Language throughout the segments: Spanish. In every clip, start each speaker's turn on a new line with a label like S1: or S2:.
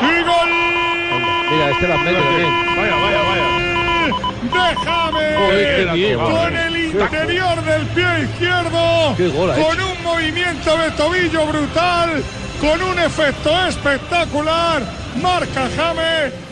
S1: ¡Y gol!
S2: Mira, este era medio también.
S1: Vaya, vaya, vaya. ¡Déjame!
S2: Joder, qué bien,
S1: con el interior del pie izquierdo.
S2: Qué gol
S1: con un movimiento de tobillo brutal. Con un efecto espectacular. Marca James.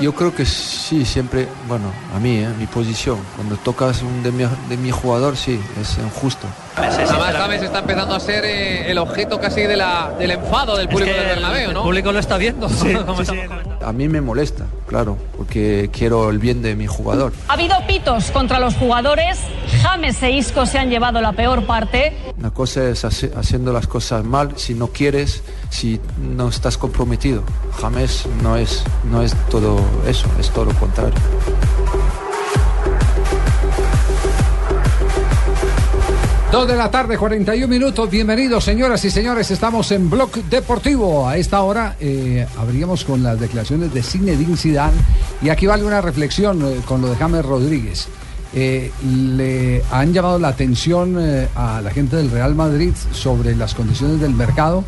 S3: Yo creo que sí, siempre, bueno, a mí, ¿eh? mi posición, cuando tocas un de mi, de mi jugador, sí, es injusto.
S2: Además, James está empezando a ser eh, el objeto casi de la, del enfado del público del Bernabéu, ¿no?
S4: público lo está viendo.
S3: A mí me molesta, claro, porque quiero el bien de mi jugador.
S5: Ha habido pitos contra los jugadores. James e Isco se han llevado la peor parte.
S3: Una cosa es hace- haciendo las cosas mal si no quieres, si no estás comprometido. James no es, no es todo eso, es todo lo contrario.
S6: Dos de la tarde, 41 minutos. Bienvenidos, señoras y señores. Estamos en Block Deportivo. A esta hora eh, abríamos con las declaraciones de Zinedine Zidane. Y aquí vale una reflexión eh, con lo de James Rodríguez. Eh, le han llamado la atención eh, a la gente del Real Madrid sobre las condiciones del mercado.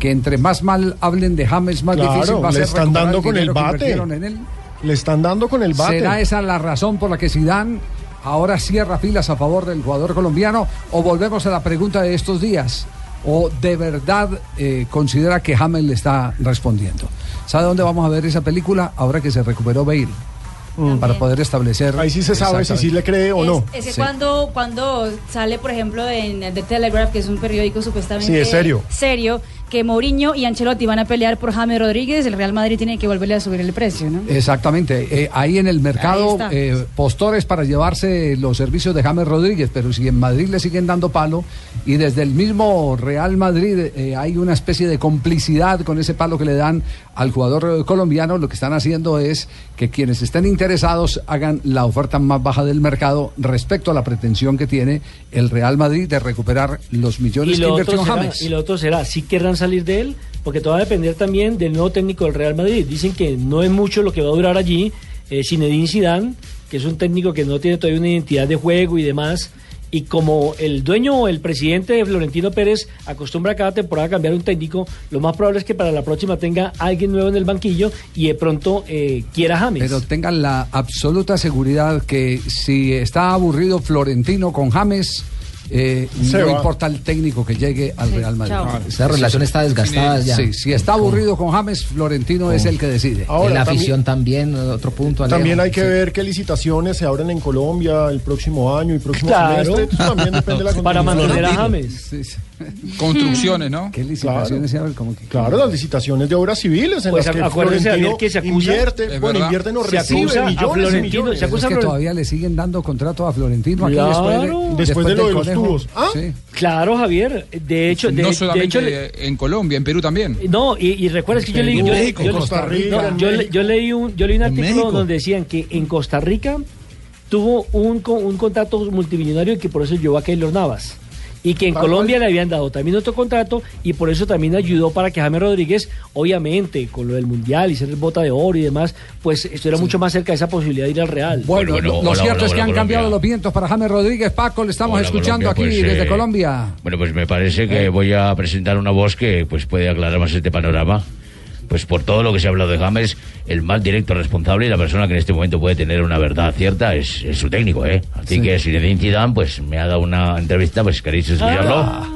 S6: Que entre más mal hablen de James, más
S1: Claro,
S6: difícil va a
S1: le
S6: ser
S1: están
S6: recuperar
S1: dando con el
S6: dinero que
S1: bate.
S6: invirtieron en él.
S1: Le están dando con el bate.
S6: ¿Será esa la razón por la que Zidane ahora cierra filas a favor del jugador colombiano? ¿O volvemos a la pregunta de estos días? ¿O de verdad eh, considera que James le está respondiendo? ¿Sabe dónde vamos a ver esa película? Ahora que se recuperó Bale. Para poder establecer.
S1: Ahí sí se sabe si sí le cree o no.
S7: Es que
S6: Sí.
S7: cuando, cuando sale, por ejemplo, en The Telegraph, que es un periódico supuestamente
S1: Sí, es serio.
S7: serio, que Mourinho y Ancelotti van a pelear por James Rodríguez, el Real Madrid tiene que volverle a subir el precio, ¿no?
S6: Exactamente. Eh, ahí en el mercado, eh, postores para llevarse los servicios de James Rodríguez, pero si en Madrid le siguen dando palo y desde el mismo Real Madrid eh, hay una especie de complicidad con ese palo que le dan al jugador eh, colombiano, lo que están haciendo es que quienes estén interesados hagan la oferta más baja del mercado respecto a la pretensión que tiene el Real Madrid de recuperar los millones que invirtió
S4: será,
S6: James.
S4: y lo otro será, si querrán salir de él, porque todo va a depender también del nuevo técnico del Real Madrid. Dicen que no es mucho lo que va a durar allí. Eh, Zinedine Zidane, que es un técnico que no tiene todavía una identidad de juego y demás. Y como el dueño o el presidente Florentino Pérez acostumbra cada temporada a cambiar un técnico, lo más probable es que para la próxima tenga alguien nuevo en el banquillo y de pronto eh, quiera James.
S6: Pero tengan la absoluta seguridad que si está aburrido Florentino con James, eh, no
S1: va.
S6: importa el técnico que llegue al Real Madrid.
S7: chao.
S8: Esa relación está desgastada ya.
S6: Sí, si está aburrido con James, Florentino es el que decide.
S1: Ahora,
S8: la afición también, otro punto. Alejo.
S1: También hay que
S8: Sí.
S1: ver qué licitaciones se abren en Colombia el próximo año y próximo
S4: Claro.
S1: semestre. Eso también depende de la
S4: para mantener a James.
S2: Construcciones, ¿no?
S6: ¿Qué licitaciones se abren? ¿Cómo que-
S1: Claro, las licitaciones de obras civiles en
S4: Pues
S1: las que Florentino
S4: que se acusa-
S1: invierte, bueno, invierte no
S4: Se
S1: recibe
S4: acusa a
S1: millones
S4: Florentino,
S1: millones.
S4: se
S6: Pero es
S4: acusa
S6: que todavía le siguen dando contrato a Florentino aquí
S4: Claro.
S6: después de,
S1: Después de lo de los
S6: conejo.
S1: tubos. ¿Ah?
S6: Sí.
S4: Claro, Javier. De hecho, de,
S2: no
S4: de
S2: solamente
S4: hecho,
S2: en Colombia, en Perú también.
S4: No, y, y recuerdas que yo leí, yo,
S1: México,
S4: yo-
S1: Costa Rica,
S4: no, yo le- yo leí un, yo leí un artículo
S1: México.
S4: donde decían que en Costa Rica tuvo un, un contrato multimillonario y que por eso llevó a Keylor Navas. Y que en Colombia
S1: cual.
S4: le habían dado también otro contrato y por eso también ayudó para que James Rodríguez, obviamente, con lo del Mundial y ser el bota de oro y demás, pues estuviera mucho más cerca de esa posibilidad de ir al Real.
S6: Bueno,
S9: Bueno,
S6: lo, cierto
S9: hola,
S6: es que
S9: hola,
S6: han
S9: Colombia.
S6: cambiado los vientos para James Rodríguez. Paco, le estamos
S9: Hola,
S6: escuchando
S9: Colombia,
S6: aquí
S9: pues,
S6: desde
S9: eh,
S6: Colombia.
S9: Bueno, pues me parece que voy a presentar una voz que pues puede aclarar más este panorama. Pues por todo lo que se ha hablado de James, el más directo responsable y la persona que en este momento puede tener una verdad cierta es, es su técnico, ¿eh? Así
S6: Sí.
S9: que Zinedine Zidane, pues me ha dado una entrevista, pues queréis escucharlo.
S4: Ah.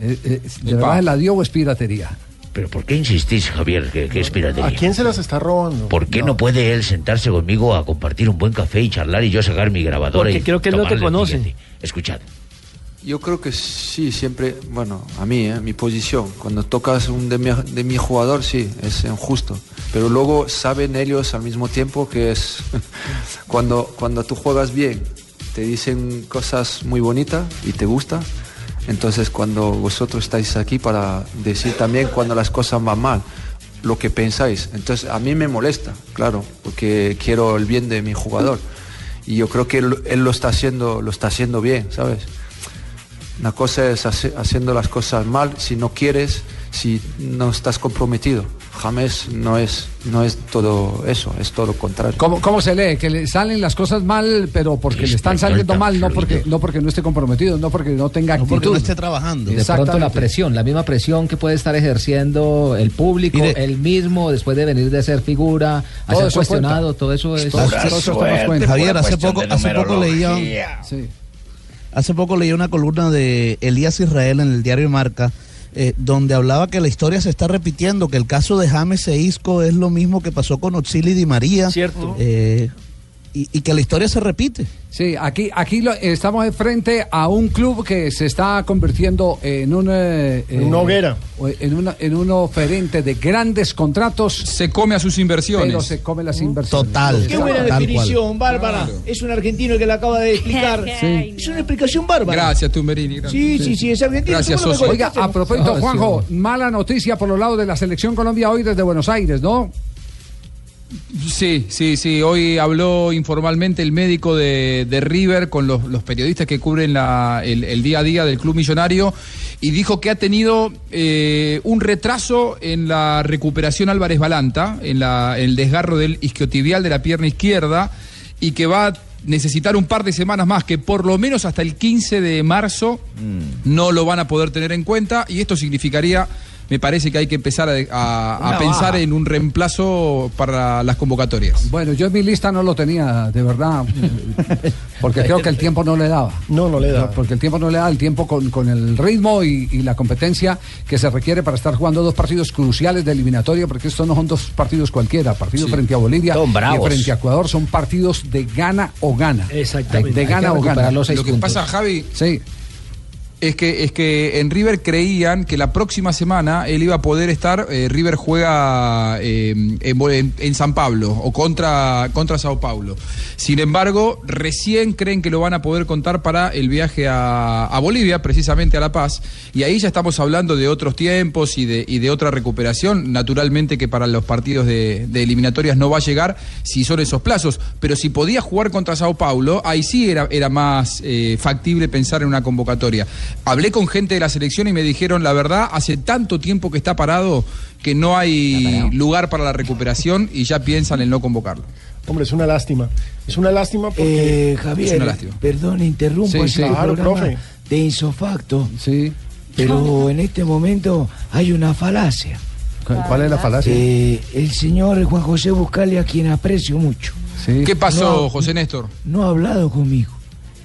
S6: Eh, eh, ¿De verdad la dio o es piratería?
S9: Pero ¿por qué insistís, Javier, que, que es piratería?
S1: ¿A quién se las está robando?
S9: ¿Por qué no. puede él sentarse conmigo a compartir un buen café y charlar y yo sacar mi grabadora
S4: Porque
S9: y
S4: creo que él no te
S9: tomarle el
S4: conoce.
S9: Escuchad.
S3: Yo creo que sí, siempre, bueno, a mí, ¿eh? mi posición, cuando tocas un de mi, de mi jugador, sí, es injusto. Pero luego saben ellos al mismo tiempo que es cuando, cuando tú juegas bien, te dicen cosas muy bonitas y te gusta. Entonces cuando vosotros estáis aquí para decir también cuando las cosas van mal. lo que pensáis. Entonces a mí me molesta, claro, porque quiero el bien de mi jugador. Y yo creo que él, él lo está haciendo, lo está haciendo bien, ¿sabes? Una cosa es hace- haciendo las cosas mal si no quieres, si no estás comprometido. James no es, no es todo eso, es todo lo contrario.
S6: ¿Cómo, cómo se lee? Que le salen las cosas mal, pero porque le están saliendo mal, no porque, no porque no esté comprometido, no porque no tenga actitud.
S10: porque no esté trabajando.
S8: De pronto la presión, la misma presión que puede estar ejerciendo el público, el mismo, después de venir de ser figura, a ser cuestionado,
S6: cuenta.
S8: todo eso es...
S6: Todo- eso.
S10: Javier, hace poco, hace poco leía,
S6: Sí.
S10: Hace poco leía una columna de Elías Israel en el diario Marca, eh, donde hablaba que la historia se está repitiendo, que el caso de James e Isco es lo mismo que pasó con Oxili Di María.
S4: Cierto.
S10: eh, y, y que la historia se repite.
S6: Sí, aquí, aquí lo- estamos frente a un club que se está convirtiendo en un, eh,
S1: En una
S6: eh,
S1: hoguera.
S6: en, una- en un oferente de grandes contratos.
S11: Se come a sus inversiones.
S6: Pero se come las inversiones.
S10: Total.
S12: Qué buena definición, Bárbara. Es un argentino que la acaba de explicar.
S6: Sí.
S12: Es una explicación bárbara.
S11: Gracias, Tumberini. gracias.
S12: Sí, sí, sí, es argentino.
S11: Gracias,
S12: ¿Cómo no me
S11: Soso.
S6: Oiga, a propósito, Juanjo, mala noticia por los lados de la selección Colombia hoy desde Buenos Aires, ¿no?
S11: Sí, sí, sí. Hoy habló informalmente el médico de, de River con los, los periodistas que cubren la- el, el día a día del club millonario y dijo que ha tenido eh, un retraso en la recuperación Álvarez Balanta, en, la- en el desgarro del isquiotibial de la pierna izquierda y que va a necesitar un par de semanas más, que por lo menos hasta el 15 de marzo no lo van a poder tener en cuenta y esto significaría, me parece que hay que empezar a, a- a
S6: Una
S11: pensar
S6: baja.
S11: en un reemplazo para las convocatorias.
S6: Bueno, yo en mi lista no lo tenía, de verdad, porque creo que el tiempo no le daba.
S1: No, no le da.
S6: Porque el tiempo no le da el tiempo con, con el ritmo y, y la competencia que se requiere para estar jugando dos partidos cruciales de eliminatoria, porque estos no son dos partidos cualquiera. Partido
S11: Sí.
S6: frente a Bolivia y frente a Ecuador son partidos de gana o gana.
S4: Exactamente.
S6: De gana o gana.
S8: los seis
S11: Lo que
S8: puntos.
S11: pasa, Javi,
S6: Sí.
S11: Es que, es que en River creían que la próxima semana él iba a poder estar. eh, River juega eh, en, en San Pablo o contra, contra Sao Paulo. Sin embargo, recién creen que lo van a poder contar para el viaje a, a Bolivia, precisamente a La Paz. Y ahí ya estamos hablando de otros tiempos y de, y de otra recuperación. Naturalmente que para los partidos de, de eliminatorias no va a llegar si son esos plazos. Pero si podía jugar contra Sao Paulo, ahí sí era, era más eh, factible pensar en una convocatoria. Hablé con gente de la selección y me dijeron, la verdad, hace tanto tiempo que está parado que no hay lugar para la recuperación y ya piensan en no convocarlo.
S1: Hombre, es una lástima. Es una lástima porque.
S12: Eh,
S11: Es
S12: Javier,
S11: una lástima.
S12: perdón, interrumpo
S6: Sí,
S12: este
S6: sí.
S1: Claro, profe.
S12: de insofacto,
S6: Sí.
S12: pero en este momento hay una falacia.
S6: ¿Cuál es la falacia?
S12: Eh, el señor Juan José Buscalia, a quien aprecio mucho,
S6: Sí.
S11: ¿Qué pasó,
S12: No.
S11: José Néstor?
S12: no ha hablado conmigo.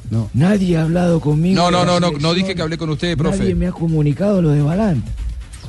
S6: No.
S12: Nadie ha hablado conmigo.
S11: No, no, no, no, no dije que hablé con usted,
S12: Nadie
S11: profe.
S12: me ha comunicado lo de Balanta.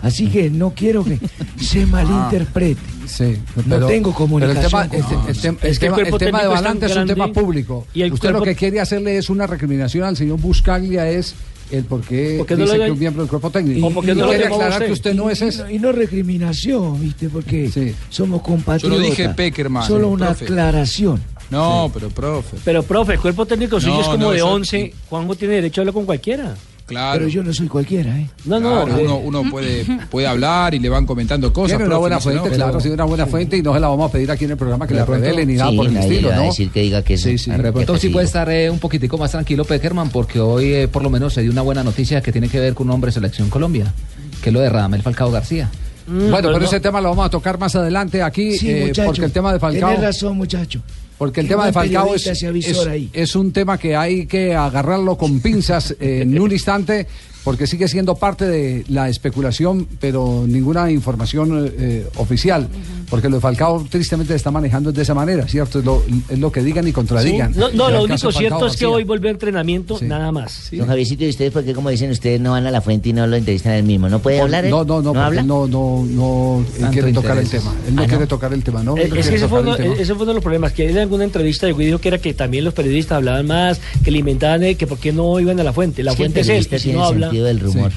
S12: Así que no quiero que se malinterprete.
S6: Sí,
S12: No tengo comunicación
S6: Pero el tema,
S12: con-
S6: el- el tem-
S4: Es
S6: el
S4: que el
S6: tema-
S4: cuerpo
S6: el tema de
S4: técnico es tan
S6: Balanta es un tema público.
S4: y el
S6: Usted lo que quiere hacerle es una recriminación al señor Buscaglia es el por qué
S4: ¿Por qué no
S6: dice
S4: lo-
S6: que un miembro del cuerpo técnico.
S4: ¿O por qué
S6: y
S4: no lo
S6: quiere aclarar
S4: usted?
S6: que usted no es
S12: Y
S6: ese.
S12: no- Y no recriminación, ¿viste? Porque somos compatriotas.
S11: dije Peckerman,
S12: Solo una
S11: profe.
S12: aclaración.
S11: No, pero profe.
S4: Pero, profe, el cuerpo técnico suyo
S11: No,
S4: es como
S11: no,
S4: de
S11: eso-
S4: 11. Juanjo tiene derecho a hablar con cualquiera.
S11: Claro.
S12: Pero yo no soy cualquiera, ¿eh?
S4: No, no.
S11: Claro,
S4: eh,
S11: uno, uno puede, puede hablar y le van comentando cosas.
S6: Tiene una buena fuente,
S11: no,
S6: claro,
S11: pero-
S6: tiene una buena fuente y no se la vamos a pedir aquí en el programa que la revele ni nada
S8: sí,
S6: por el estilo, ¿no?
S8: decir
S12: que diga que
S6: sí, sí.
S8: De pronto sí puede estar eh, un poquitico más tranquilo Peckerman porque hoy eh, por lo menos se dio una buena noticia que tiene que ver con un hombre de selección Colombia, que es lo de Radamel Falcao García.
S6: Bueno, pero ese tema lo vamos a tocar más adelante aquí
S12: Sí,
S6: eh,
S12: muchacho.
S6: porque el tema de Falcao
S12: Tenés razón, muchacho.
S6: Porque el tema de Falcao es, es- es un tema que hay que agarrarlo con pinzas en un instante, porque sigue siendo parte de la especulación, pero ninguna información eh, oficial. Porque lo de Falcao tristemente se está manejando de esa manera, ¿cierto? Es lo, es lo que digan y
S4: sí.
S6: contradigan.
S4: No, no,
S6: En
S4: lo único cierto es que hoy vuelve a entrenamiento, nada más.
S13: Don Javiercito, ¿y ustedes por qué, como dicen ustedes, no van a la fuente y no lo entrevistan él mismo? ¿No puede hablar él?
S6: No, no, no, porque
S13: habla?
S6: él no, no, no él quiere tocar el tema. Él no
S13: Ah, ¿no?
S6: quiere tocar el tema, ¿no?
S4: Eh,
S6: no
S4: Es que ese fue, uno, ese fue uno de los problemas, que él en alguna entrevista dijo que era que también los periodistas hablaban más, que le inventaban eh, que por qué no iban a la fuente. La fuente es él, si no habla...
S13: sentido del rumor.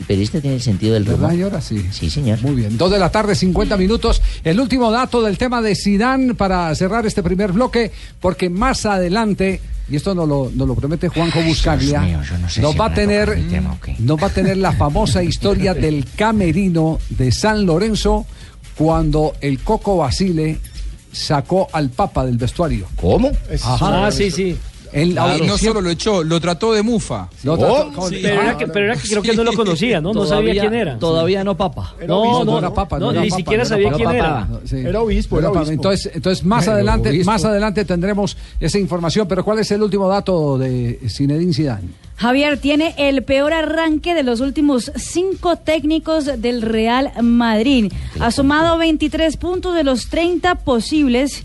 S13: El periodista tiene el sentido del
S6: ¿Verdad,
S13: rumor.
S6: y ahora sí?
S13: Sí, señor.
S6: Muy bien. Dos de la tarde, 50 minutos. El último dato del tema de Sidán para cerrar este primer bloque, porque más adelante y esto nos lo, nos lo promete Juanjo Buscaglia,
S13: mío, no sé
S6: nos
S13: si
S6: va a tener
S13: tema
S6: nos va a tener la famosa historia del camerino de San Lorenzo cuando el Coco Basile sacó al Papa del vestuario.
S9: ¿Cómo?
S6: Ajá.
S4: Ah, sí, sí.
S11: No solo lo echó, lo trató de mufa.
S6: Lo trató- con-
S4: Pero, era que, pero era que creo que no lo conocía, ¿no? No sabía quién era.
S14: Todavía no papa.
S4: No, no,
S6: era papa,
S4: no,
S6: era
S4: ni
S6: papa,
S4: siquiera
S6: no
S4: sabía
S6: era
S4: quién era.
S1: Era obispo,
S6: Era. Entonces, entonces más
S11: Pero
S6: adelante,
S11: obispo.
S6: más adelante tendremos esa información. Pero ¿cuál es el último dato de Zinedine Zidane?
S7: Javier tiene el peor arranque de los últimos cinco técnicos del Real Madrid. Ha sumado 23 puntos de los 30 posibles.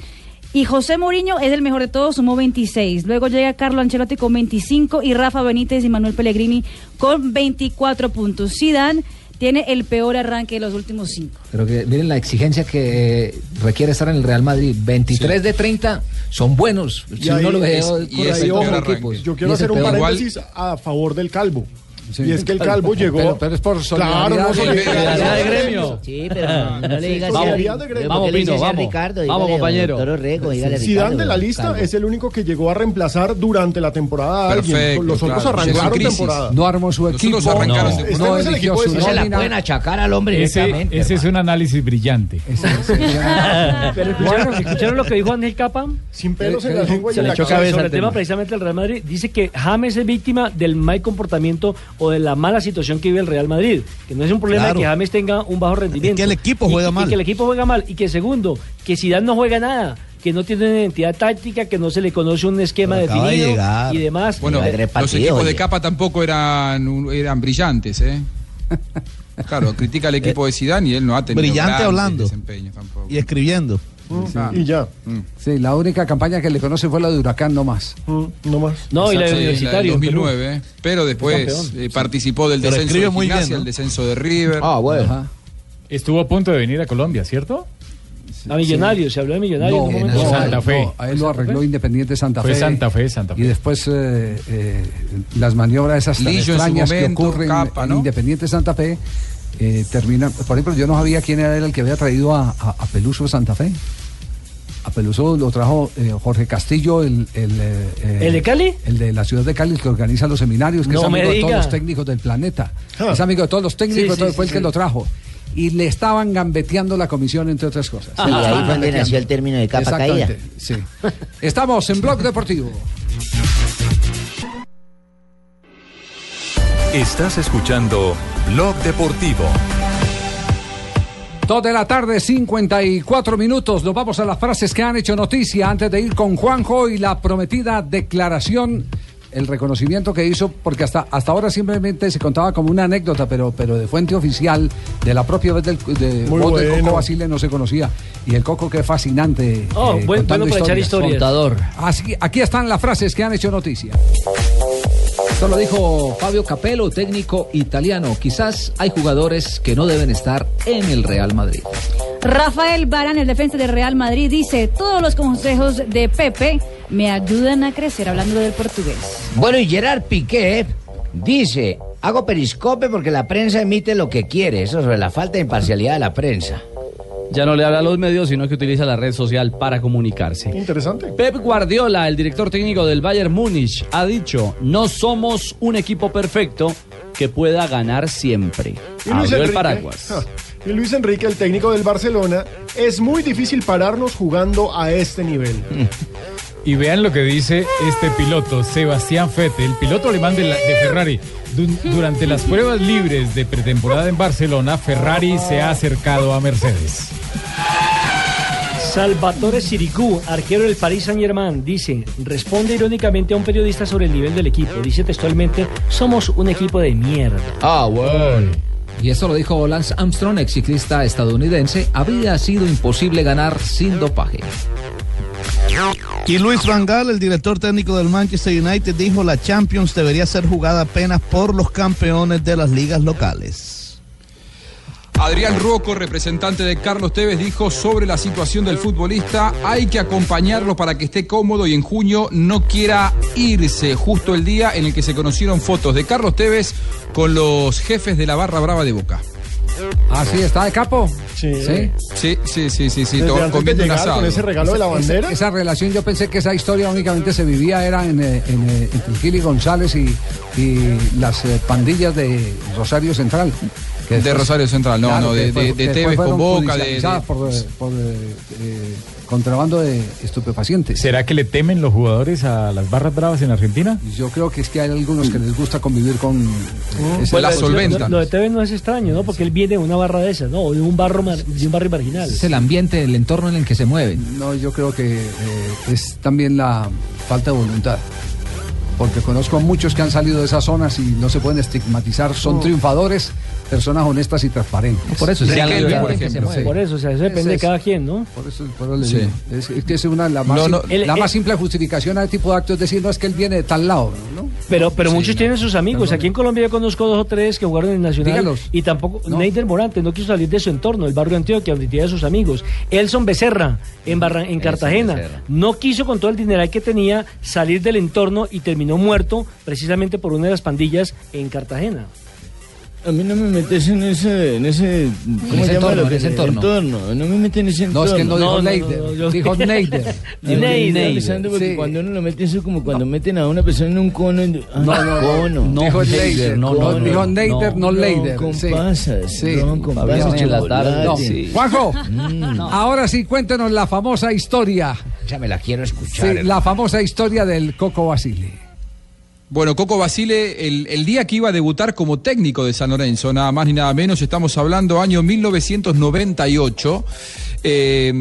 S7: Y José Mourinho es el mejor de todos, sumó 26. Luego llega Carlo Ancelotti con 25 y Rafa Benítez y Manuel Pellegrini con 24 puntos. Zidane tiene el peor arranque de los últimos cinco.
S8: Pero que miren la exigencia que requiere estar en el Real Madrid. 23 de 30 son buenos.
S1: Y
S8: Si
S1: ahí
S8: lo
S1: es- y
S11: arranque.
S1: Yo quiero hacer un paréntesis a favor del calvo.
S6: Sí.
S1: Y es que el calvo
S6: Pero-
S1: llegó.
S6: pero- pero es por
S1: Claro, no
S6: solidaridad.
S1: solidaridad
S14: de gremio.
S13: Sí, pero no, no le digas
S14: Vamos.
S13: a-
S1: Vamos,
S13: ¿por qué
S14: Pino,
S13: le dices a
S14: vamos.
S13: Ricardo?
S14: Vamos, compañero.
S13: Toro Rego, dígale
S1: Zidane de la lista
S13: Calvo.
S1: es el único que llegó a reemplazar durante la temporada a alguien.
S11: Perfecto,
S1: Los otros
S11: claro.
S1: arrancaron temporada.
S6: No armó su equipo,
S11: arrancaron
S6: no,
S1: Este
S6: no
S1: no es el
S6: eligió
S1: equipo de
S6: su
S13: No se la pueden achacar al hombre
S15: Ese, ese es un análisis brillante.
S4: Pero escucharon, ¿escucharon lo que dijo Ángel Capa?
S1: Sin pelos en la lengua y en la cabeza.
S4: sobre el tema
S14: tema.
S4: precisamente del Real Madrid, dice que James es víctima del mal comportamiento o de la mala situación que vive el Real Madrid. Que no es un problema
S10: Claro.
S4: que James tenga un bajo rendimiento.
S10: Es que el equipo
S4: Y-
S10: juega
S4: y
S10: mal.
S4: que el equipo juega mal. Y que segundo, que Zidane no juega nada. Que no tiene una identidad táctica, que no se le conoce un esquema
S10: de
S4: definido
S10: llegar.
S4: y demás.
S11: Bueno,
S13: Madre
S11: los
S13: partido,
S11: equipos de capa tampoco eran, eran brillantes, ¿eh? Claro, critica al equipo de Zidane y él no ha tenido
S10: Brillante hablando.
S11: desempeños tampoco.
S10: Y escribiendo.
S11: Ah.
S1: Y ya.
S6: Sí, la única campaña que le conoce fue la de Huracán, no más.
S1: No más.
S4: No, y la de
S11: Sí,
S4: Universitario. en Perú.
S11: 2009, ¿eh? pero después eh, participó del
S10: Pero
S11: descenso de
S10: muy bien, ¿no?
S11: el descenso de River.
S9: Ah, bueno.
S6: Ajá.
S15: Estuvo a punto de venir a Colombia, ¿cierto?
S4: A Millonarios, se habló de Millonarios.
S6: No,
S4: en un
S6: no,
S4: momento.
S15: Santa Fe.
S6: no, a él lo arregló Independiente Santa
S15: Fue
S6: Fe.
S15: Santa Fe, Santa Fe.
S6: Y después eh, eh, las maniobras esas tan extrañas
S11: momento,
S6: que ocurren
S11: Capa,
S6: en. Independiente Santa Fe eh, terminan. Por ejemplo, yo no sabía quién era el que había traído a, a- a Peluso Santa Fe. A Peluso lo trajo eh, Jorge Castillo, el, el, eh, eh,
S4: ¿El de Cali?
S6: El de la ciudad de Cali, el que organiza los seminarios, que
S4: No
S6: es amigo de todos los técnicos del planeta.
S1: Ah.
S6: Es amigo de todos los técnicos,
S4: Sí, sí,
S6: todo- fue
S4: sí,
S6: el que lo trajo. Y le estaban gambeteando la comisión, entre otras cosas.
S13: Y ahí fue donde nació el término de capa caída.
S6: Sí. Estamos en Blog Deportivo.
S16: Estás escuchando Blog Deportivo.
S6: Dos de la tarde, 54 minutos. Nos vamos a las frases que han hecho noticia antes de ir con Juanjo y la prometida declaración, el reconocimiento que hizo, porque hasta, hasta ahora simplemente se contaba como una anécdota, pero, pero de fuente oficial, de la propia vez del, de del. Coco Basile no se conocía. Y el Coco que es fascinante.
S4: Oh,
S6: eh,
S4: buen-
S6: contando
S4: bueno para echar historias.
S14: Contador.
S6: Así, aquí están las frases que han hecho noticia.
S8: Esto lo dijo Fabio Capello, técnico italiano. Quizás hay jugadores que no deben estar en el Real Madrid.
S7: Rafael Barán, el defensa del Real Madrid, dice, todos los consejos de Pepe me ayudan a crecer, hablando del portugués.
S13: Bueno, y Gerard Piqué dice, hago periscope porque la prensa emite lo que quiere. Eso sobre la falta de imparcialidad de la prensa.
S14: Ya no le habla a los medios, sino que utiliza la red social para comunicarse.
S1: Interesante.
S14: Pep Guardiola, el director técnico del Bayern Múnich, ha dicho, no somos un equipo perfecto que pueda ganar siempre.
S1: Y Luis
S14: Abrió el
S1: Enrique,
S14: paraguas.
S1: ah, y Luis Enrique, el técnico del Barcelona, es muy difícil pararnos jugando a este nivel.
S15: Y vean lo que dice este piloto, Sebastián Vettel, el piloto alemán de, la- de Ferrari. Du- durante las pruebas libres de pretemporada en Barcelona, Ferrari se ha acercado a Mercedes.
S4: Salvatore Sirigu, arquero del Paris Saint Germain, dice, responde irónicamente a un periodista sobre el nivel del equipo. Dice textualmente, somos un equipo de mierda.
S9: Ah, bueno.
S8: Y esto lo dijo Lance Armstrong, ex ciclista estadounidense. Habría sido imposible ganar sin dopaje.
S10: Y Luis Van el director técnico del Manchester United, dijo la Champions debería ser jugada apenas por los campeones de las ligas locales.
S11: Adrián Rocco, representante de Carlos Tevez, dijo sobre la situación del futbolista, hay que acompañarlo para que esté cómodo y en junio no quiera irse, justo el día en el que se conocieron fotos de Carlos Tevez con los jefes de la barra brava de Boca.
S6: Así está de capo.
S11: Sí, sí, sí, sí, sí, sí,
S6: Desde
S11: todo-
S6: antes de
S11: comiendo un
S6: llegar
S11: asado.
S6: con ese regalo de la bandera. Esa, relación, yo pensé que esa historia únicamente se vivía era en, eh, en, eh, entre Gil y González y, y las eh, pandillas de Rosario Central. que
S11: De Rosario Central, no, no, de- de- Tevez con Boca, de-
S6: judicializadas
S11: de-
S6: por, por, eh, contrabando de estupefacientes.
S15: ¿Será que le temen los jugadores a las barras bravas en Argentina?
S6: Yo creo que es que hay algunos que les gusta convivir con eh, ese-
S4: Pues lo- Lo, lo de Tevez no es extraño, ¿no? Porque él viene de una barra de esas, ¿no? O de un, barro mar- de un barrio marginal.
S8: Es el ambiente, el entorno en el que se mueve.
S6: No, yo creo que eh, es también la falta de voluntad. Porque conozco muchos que han salido de esas zonas y no se pueden estigmatizar. Son
S4: No.
S6: triunfadores, personas honestas y transparentes.
S4: Por eso,
S6: Sí,
S4: la-
S6: por
S4: que se
S6: ejemplo,
S4: mueve.
S6: sí.
S4: Por eso, o sea, eso depende de cada quien, ¿no?
S6: Por eso, por eso le
S4: Sí.
S6: digo. Es, es que es una la más,
S4: No, no,
S6: sim-
S4: el-
S6: la
S4: el-
S6: más simple justificación a este tipo de actos es decir, no es que él viene de tal lado, ¿no?
S4: Pero, pero muchos tienen sus amigos. Aquí en Colombia yo conozco dos o tres que jugaron en el Nacional.
S6: Dígalos.
S4: Y tampoco. Neider Morante no quiso salir de su entorno, el barrio Antioquia, donde tiene a sus amigos. Elson Becerra, en, Barra- en Cartagena.
S8: Becerra.
S4: No quiso, con todo el dineral que tenía, salir del entorno y terminó muerto precisamente por una de las pandillas en Cartagena.
S12: A mí no me metes en ese, en ese, ¿cómo
S4: ese
S12: se llama?
S4: entorno,
S12: lo
S4: en
S12: que-
S4: ese entorno.
S12: No me meten en ese
S6: No,
S12: entorno.
S6: es que él no dijo Neider, dijo Neider.
S12: Yo
S6: Neider.
S12: porque
S6: Sí.
S12: cuando uno lo mete eso es como cuando meten a una persona en un cono. en- ah,
S6: No, no, no.
S12: cono.
S6: No, Dijo Neider, no, no, dijo Neider, no Leider.
S12: Con
S6: Sí.
S12: pasas,
S6: Sí.
S12: no, con pasas
S6: en la tarde, No. sí. Juanjo, ahora sí cuéntenos la famosa historia.
S13: Ya me la quiero
S6: Sí,
S13: escuchar.
S6: la famosa historia del Coco Basile.
S11: Bueno, Coco Basile, el, día que iba a debutar como técnico de San Lorenzo, nada más ni nada menos, estamos hablando año 1998, eh,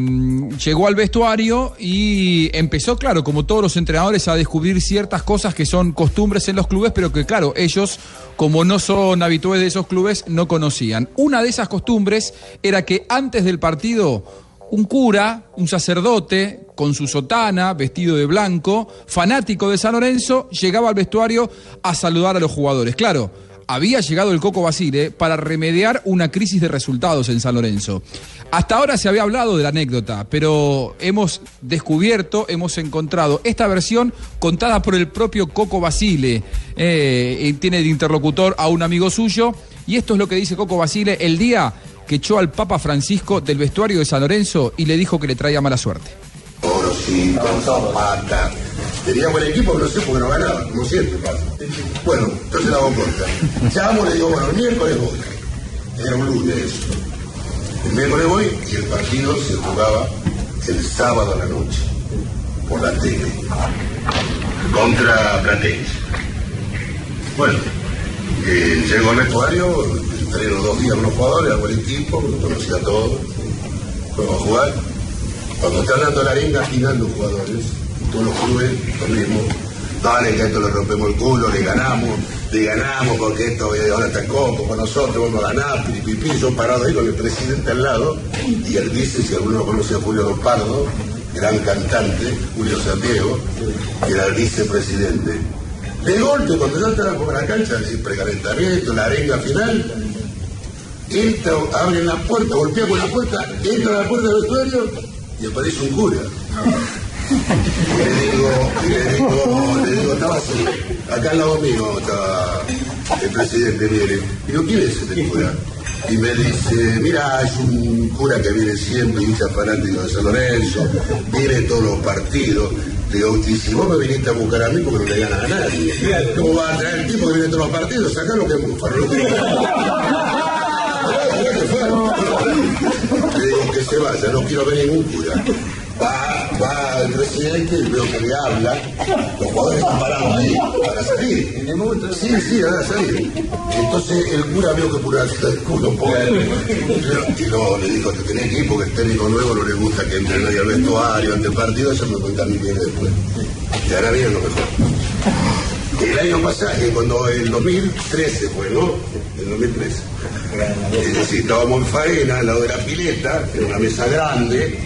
S11: llegó al vestuario y empezó, claro, como todos los entrenadores, a descubrir ciertas cosas que son costumbres en los clubes, pero que, claro, ellos, como no son habituales de esos clubes, no conocían. Una de esas costumbres era que antes del partido un cura, un sacerdote, con su sotana, vestido de blanco, fanático de San Lorenzo, llegaba al vestuario a saludar a los jugadores. Claro, había llegado el Coco Basile para remediar una crisis de resultados en San Lorenzo. Hasta ahora se había hablado de la anécdota, pero hemos descubierto, hemos encontrado esta versión contada por el propio Coco Basile. Eh, tiene de interlocutor a un amigo suyo. Y esto es lo que dice Coco Basile el día que echó al Papa Francisco del vestuario de San Lorenzo y le dijo que le traía mala suerte.
S17: Sí, con pata. Tenía buen equipo, pero no sé por qué no ganaba, como siempre pasa. Bueno, entonces la hago corta. Llamo, le digo, bueno, el miércoles voy. Era un lunes. El miércoles voy y el partido se jugaba el sábado a la noche, por la tele, contra Platense. Bueno, eh, llego al vestuario, entreno dos días con los jugadores, hago el equipo, lo conocía todo, fuimos a jugar. Cuando están dando la arenga, girando jugadores, todos los clubes, lo mismo. Dale, que a esto le rompemos el culo, le ganamos, le ganamos, porque esto eh, ahora está coco con nosotros, vamos a ganar, pipipí, yo parado ahí con el presidente al lado, y el vice, si alguno lo conoce a Julio Don Pardo, gran cantante, Julio Santiago, que era el vicepresidente. De golpe, cuando ya estaban por la cancha, el precalentamiento, la arenga final, entra, abre la puerta, golpea con la puerta, entra a la puerta del vestuario y aparece un cura. Y le digo, y le digo, le digo, estaba así, acá al lado mío estaba el presidente, mire. Digo, ¿quién es este cura? Y me dice, mira, es un cura que viene siempre, hincha fanático de San Lorenzo, viene todos los partidos. Digo, y si vos me viniste a buscar a mí porque no le ganas a nadie, ¿cómo vas a traer el tipo que viene todos los partidos? Sacá lo que es búfalo. Le digo que se vaya, no quiero ver ningún cura. Va, va el presidente y veo que le habla. Los jugadores están parados ahí para salir. Sí, sí, van a salir. Entonces el cura veo que pura el culo, pobre. Y luego le dijo que tenía equipo, que el técnico nuevo no le gusta que entre nadie al vestuario ante el partido, eso me cuenta a mí bien después. Y ahora viene lo mejor. El año pasado, cuando el 2013 fue, ¿no? El 2013. Es decir, estábamos en faena, al lado de la pileta, en una mesa grande,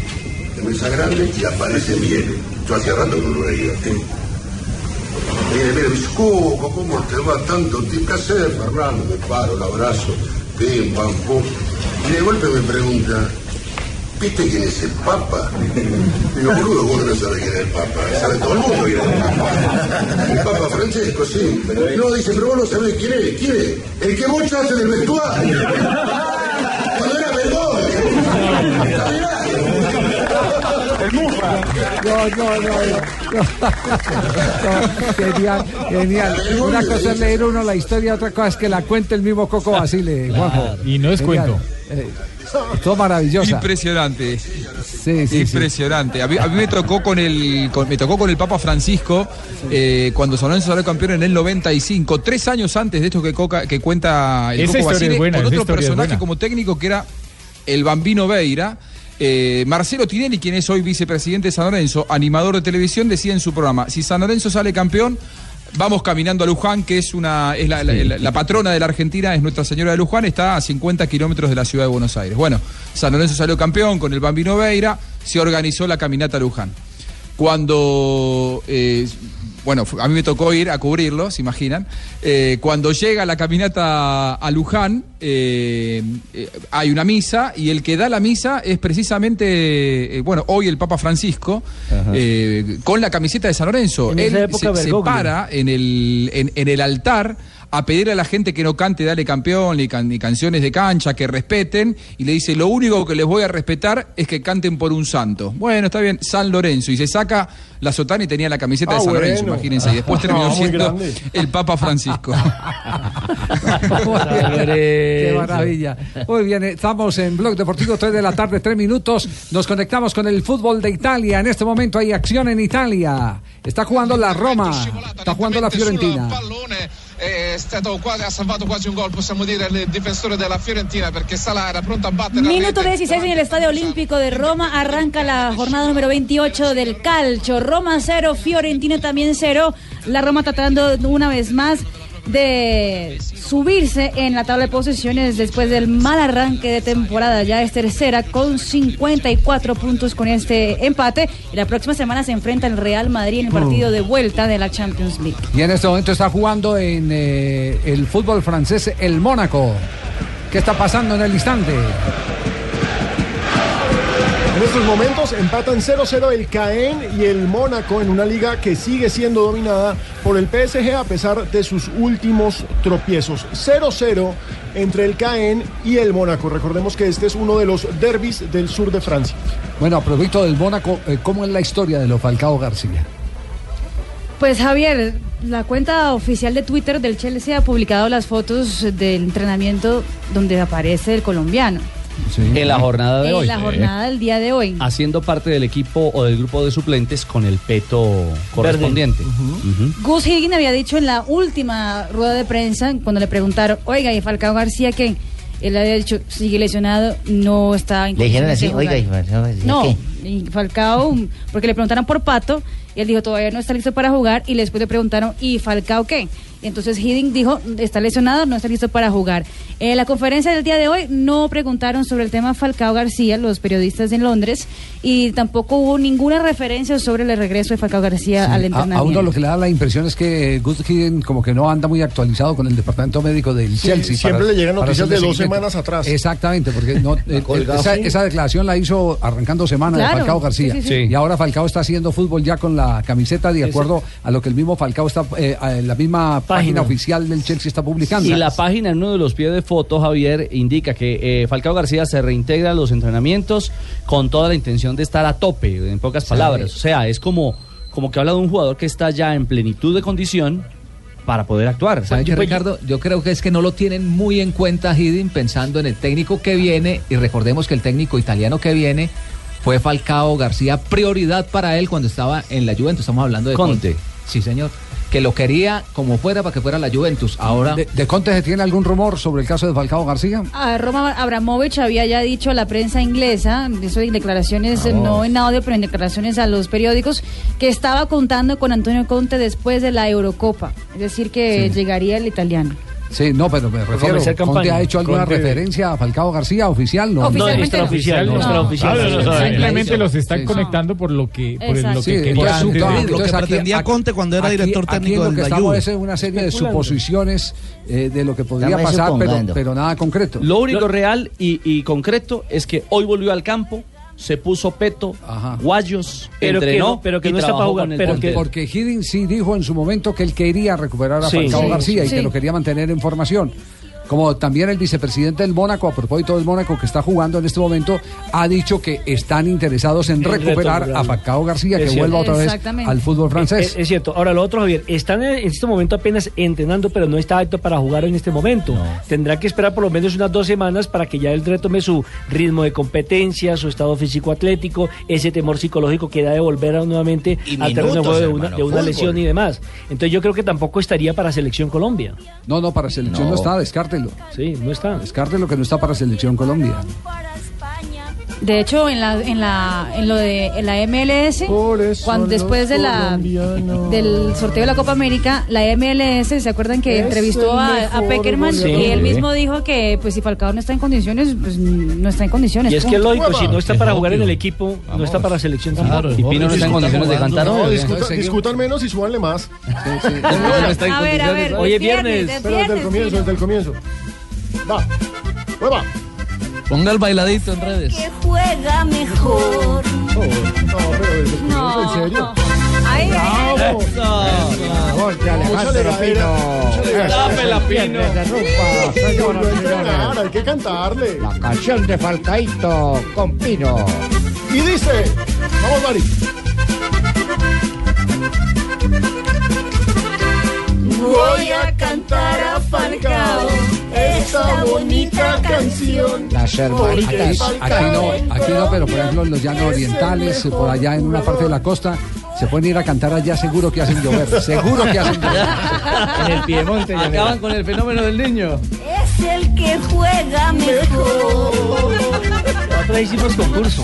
S17: mesa grande, y aparece Miele. Yo hacía rato que no lo veía. Mire, mire, me Coco, ¿cómo te va tanto? ¿Qué placer, Fernando? Me paro, el abrazo, pim, pam, pum. Y de golpe me pregunta, ¿viste quién es el Papa? Digo, boludo, vos no sabés quién es el Papa. Sabe todo el mundo quién el Papa. El Papa Francesco, sí. No, dice, pero vos no sabés quién es. ¿Quién es? El que vos echaste del vestuario. Cuando era vergüenza.
S6: No, no, no, no. No, Genial, genial. Una cosa es leer uno la historia, otra cosa es que la cuente el mismo Coco Basile, Juanjo.
S15: Y no es
S6: Genial.
S15: cuento.
S6: Eh, todo maravillosa.
S11: Impresionante.
S6: Sí, sí,
S11: Impresionante. A, mí, a mí me tocó con el con- me tocó con el Papa Francisco eh, cuando San Lorenzo salió campeón en el 95, tres años antes de esto que, Coca- que cuenta el
S15: Esa
S11: Coco Basile,
S15: es buena,
S11: con otro personaje como técnico que era el Bambino Veira. Eh, Marcelo Tinelli, quien es hoy vicepresidente de San Lorenzo, animador de televisión, decía en su programa, si San Lorenzo sale campeón, vamos caminando a Luján, que es una es la, la- la- la patrona de la Argentina, es Nuestra Señora de Luján, está a 50 kilómetros de la ciudad de Buenos Aires. Bueno, San Lorenzo salió campeón con el Bambino Veira, se organizó la caminata a Luján. Cuando, eh, bueno, a mí me tocó ir a cubrirlo, se imaginan, eh, cuando llega la caminata a Luján, eh, eh, hay una misa y el que da la misa es precisamente, eh, bueno, hoy el Papa Francisco, eh, con la camiseta de San Lorenzo.
S4: En esa
S11: Él
S4: época,
S11: se, se para en el, en, en el altar a pedirle a la gente que no cante Dale Campeón ni, can- ni canciones de cancha, que respeten, y le dice, lo único que les voy a respetar es que canten por un santo. Bueno, está bien, San Lorenzo, y se saca la sotana y tenía la camiseta
S1: Ah,
S11: de San Lorenzo, imagínense, y después terminó
S1: No,
S11: siendo
S1: grande.
S11: el Papa Francisco.
S6: Qué maravilla. Muy bien, estamos en Blog Deportivo 3 de la tarde, 3 minutos. Nos conectamos con el fútbol de Italia. En este momento hay acción en Italia. Está jugando la Roma, está jugando la Fiorentina.
S18: È stato quasi, ha salvato quasi un gol, possiamo dire, il difensore della Fiorentina perché Salah era pronto a battere
S7: Minuto
S18: rete.
S7: 16 en el Estadio Olímpico de Roma. Arranca la jornada número 28 del calcio. Roma 0, Fiorentina también 0. La Roma tratando una vez más de subirse en la tabla de posiciones después del mal arranque de temporada. Ya es tercera con 54 puntos con este empate. Y la próxima semana se enfrenta el Real Madrid en el partido de vuelta de la Champions League.
S6: Y en este momento está jugando en eh, el fútbol francés el Mónaco. ¿Qué está pasando en el instante?
S19: En estos momentos empatan 0-0 el Caen y el Mónaco en una liga que sigue siendo dominada por el PSG a pesar de sus últimos tropiezos. 0-0 entre el Caen y el Mónaco. Recordemos que este es uno de los derbis del sur de Francia.
S6: Bueno, a propósito del Mónaco, eh, ¿cómo es la historia de los Falcao García?
S7: Pues Javier, la cuenta oficial de Twitter del Chelsea ha publicado las fotos del entrenamiento donde aparece el colombiano.
S14: En la jornada de
S7: en
S14: hoy.
S7: la jornada del día de hoy.
S14: Haciendo parte del equipo o del grupo de suplentes con el peto correspondiente.
S7: Gus Higgins había dicho en la última rueda de prensa, cuando le preguntaron, oiga, ¿y Falcao García qué? Él había dicho, sigue lesionado, no está en
S13: Le dijeron así, oiga,
S7: jugar".
S13: ¿y Falcao García
S7: No, y Falcao, porque le preguntaron por Pato, y él dijo, todavía no está listo para jugar, y después le preguntaron, ¿y Falcao qué? Entonces Hiddink dijo, está lesionado, no está listo para jugar. En la conferencia del día de hoy no preguntaron sobre el tema Falcao García, los periodistas en Londres, y tampoco hubo ninguna referencia sobre el regreso de Falcao García al entrenamiento.
S6: a uno lo que le da la impresión es que Gus Hiddink como que no anda muy actualizado con el departamento médico del
S19: Sí,
S6: Chelsea.
S19: siempre le llegan noticias de dos semanas atrás.
S6: Exactamente, porque no, eh, esa, declaración la hizo arrancando semana de Falcao García.
S19: sí, sí, sí.
S6: Y ahora Falcao está haciendo fútbol ya con la camiseta de acuerdo a lo que el mismo Falcao está, eh, a la misma página. oficial del Chelsea está publicando.
S14: Y la página en uno de los pies de foto, Javier, indica que eh, Falcao García se reintegra a los entrenamientos con toda la intención de estar a tope, en pocas palabras. O sea, es como, como que habla de un jugador que está ya en plenitud de condición para poder actuar.
S8: ¿Sabe qué,
S14: Yo-
S8: Ricardo? Yo creo que es que no lo tienen muy en cuenta Hidden pensando en el técnico que viene y recordemos que el técnico italiano que viene fue Falcao García, prioridad para él cuando estaba en la Juventus. Estamos hablando de
S14: Conte.
S8: Conte. Sí, señor. Que lo quería como fuera para que fuera la Juventus. Ahora
S6: ¿De, de Conte se tiene algún rumor sobre el caso de Falcao García?
S7: A Roma Abramovich había ya dicho a la prensa inglesa, eso en declaraciones,
S6: Oh.
S7: no en audio, pero en declaraciones a los periódicos, que estaba contando con Antonio Conte después de la Eurocopa. Es decir, que llegaría el italiano.
S6: Sí, no, pero me refiero, ¿Conte ha hecho alguna
S4: Conte-
S6: referencia a Falcao García oficial? No,
S7: Oficialmente no.
S4: extraoficial,
S7: No.
S4: extraoficial.
S15: Claro, no, no, simplemente los están
S6: Sí.
S15: conectando por lo que, por el- lo
S7: Exacto.
S15: que
S6: Sí,
S15: quería de-
S6: claro,
S10: Lo que pretendía
S6: aquí-
S10: Conte cuando era
S6: aquí-
S10: director
S6: aquí
S10: técnico
S6: lo
S10: del
S6: que
S10: la
S6: estamos es en una serie de suposiciones eh, de lo que podría pasar, pero, pero nada concreto.
S14: Lo único real y, y concreto es que hoy volvió al campo, se puso peto, guayos,
S4: Pero que
S14: entrenó,
S4: no- pero que
S14: y
S4: no está para jugar,
S14: con el
S4: pero
S14: Conte.
S6: Porque, porque Hiddink sí dijo en su momento que él quería recuperar a
S14: Sí.
S6: Falcao
S14: Sí,
S6: García y
S7: sí.
S6: que lo quería mantener en formación. Como también el vicepresidente del Mónaco, a propósito del Mónaco que está jugando en este momento, ha dicho que están interesados en recuperar a. Falcao García,
S4: Es
S6: que
S4: cierto.
S6: vuelva otra vez al fútbol francés.
S4: Es, es cierto. Ahora, lo otro, Javier, están en, este momento apenas entrenando, pero no está apto para jugar en este momento. Tendrá que esperar por lo menos unas dos semanas para que ya él retome su ritmo de competencia, su estado físico-atlético, ese temor psicológico que da de volver a- nuevamente
S13: Y
S4: al terreno de
S13: minutos,
S4: juego de una, de una lesión y demás. Entonces, yo creo que tampoco estaría para Selección Colombia.
S6: No, no, para selección no,
S4: No.
S6: está,
S4: Sí, no está.
S6: Descártelo que no está para selección Colombia.
S7: De hecho, en la, en la, en lo de en la MLS, cuando después de la del sorteo de la Copa América, la MLS, ¿se acuerdan que
S19: Es
S7: entrevistó a, a Peckerman
S19: goleador.
S7: y él
S19: Sí.
S7: mismo dijo que pues si Falcao no está en condiciones, pues no está en condiciones.
S4: Y es que es lógico, si no está
S7: Es
S4: para jugar en el equipo, no está para Selección
S14: Claro, y Pino no está en condiciones de cantar
S19: No,
S14: hoy.
S19: discuta- discutan menos y súbanle más.
S14: no está en
S7: A ver, a ver,
S19: Hoy
S7: es viernes, es
S19: Pero desde el
S7: viernes,
S19: comienzo, desde el comienzo. Va. Hueva.
S10: Ponga el bailadito en redes.
S20: juega mejor.
S7: No,
S19: ¿En serio?
S7: Ahí,
S19: Bravo.
S12: Rumba, señoras y
S19: Volvió a entrenar,
S12: señores.
S19: hay que cantarle.
S12: La canción de Falcaito con Pino.
S19: Y dice, vamos Mari.
S20: Voy a cantar a Falcao esta bonita canción.
S12: Las hermanitas.
S6: aquí no, aquí no, pero por ejemplo en los llanos orientales, eh, por allá en una parte de la costa, se pueden ir a cantar allá, seguro que hacen llover, seguro que hacen llover.
S14: En el Piemonte. Acaban con el fenómeno del niño.
S20: Es el que juega mejor.
S4: Otra vez hicimos concurso.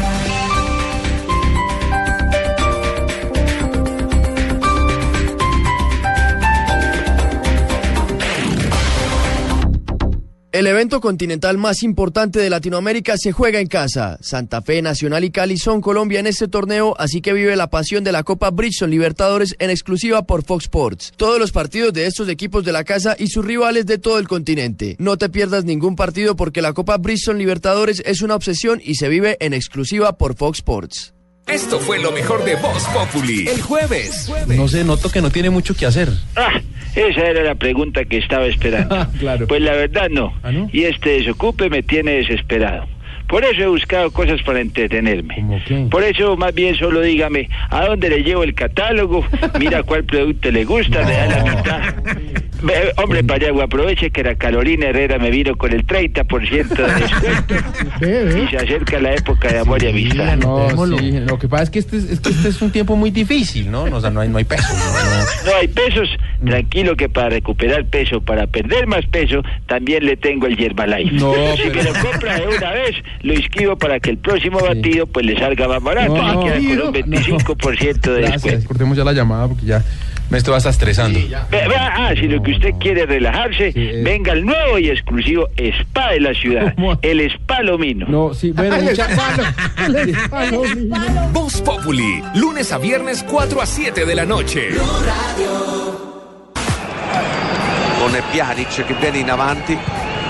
S21: El evento continental más importante de Latinoamérica se juega en casa. Santa Fe, Nacional y Cali son Colombia en este torneo, así que vive la pasión de la Copa Bridgestone Libertadores en exclusiva por Fox Sports. Todos los partidos de estos equipos de la casa y sus rivales de todo el continente. No te pierdas ningún partido porque la Copa Bridgestone Libertadores es una obsesión y se vive en exclusiva por Fox Sports.
S22: Esto fue lo mejor de Voz Populi. El jueves.
S23: No sé, noto que no tiene mucho que hacer.
S24: Ah, esa era la pregunta que estaba esperando. Pues la verdad no. Y este desocupe me tiene desesperado. Por eso he buscado cosas para entretenerme. Por eso más bien solo dígame a dónde le llevo el catálogo, mira cuál producto le gusta, le da la mitad. Hombre, Payagua, aproveche que la Carolina Herrera me vino con el 30% de descuento y se acerca la época de amor y amistad.
S23: No, sí, lo que pasa es que este es, es que este es un tiempo muy difícil, ¿no? No, o sea, no hay, no hay peso. no, no.
S24: No hay pesos, tranquilo que para recuperar peso, para perder más peso, también le tengo el Yerbalife.
S23: No,
S24: si
S23: pero-
S24: me lo compra de una vez, lo inscribo para que el próximo batido pues le salga más barato,
S23: No,
S24: y queda con un 25% de
S23: Gracias,
S24: descuento.
S23: cortemos ya la llamada porque ya me estoy hasta estresando.
S24: Ve- vea, ah, si lo que usted quiere relajarse, venga al nuevo y exclusivo spa de la ciudad, el Spa Lomino.
S23: No, sí, bueno, mucha-
S22: Voz Populi. Lunes a viernes 4 a 7 de la noche.
S25: con Pjanic che viene in avanti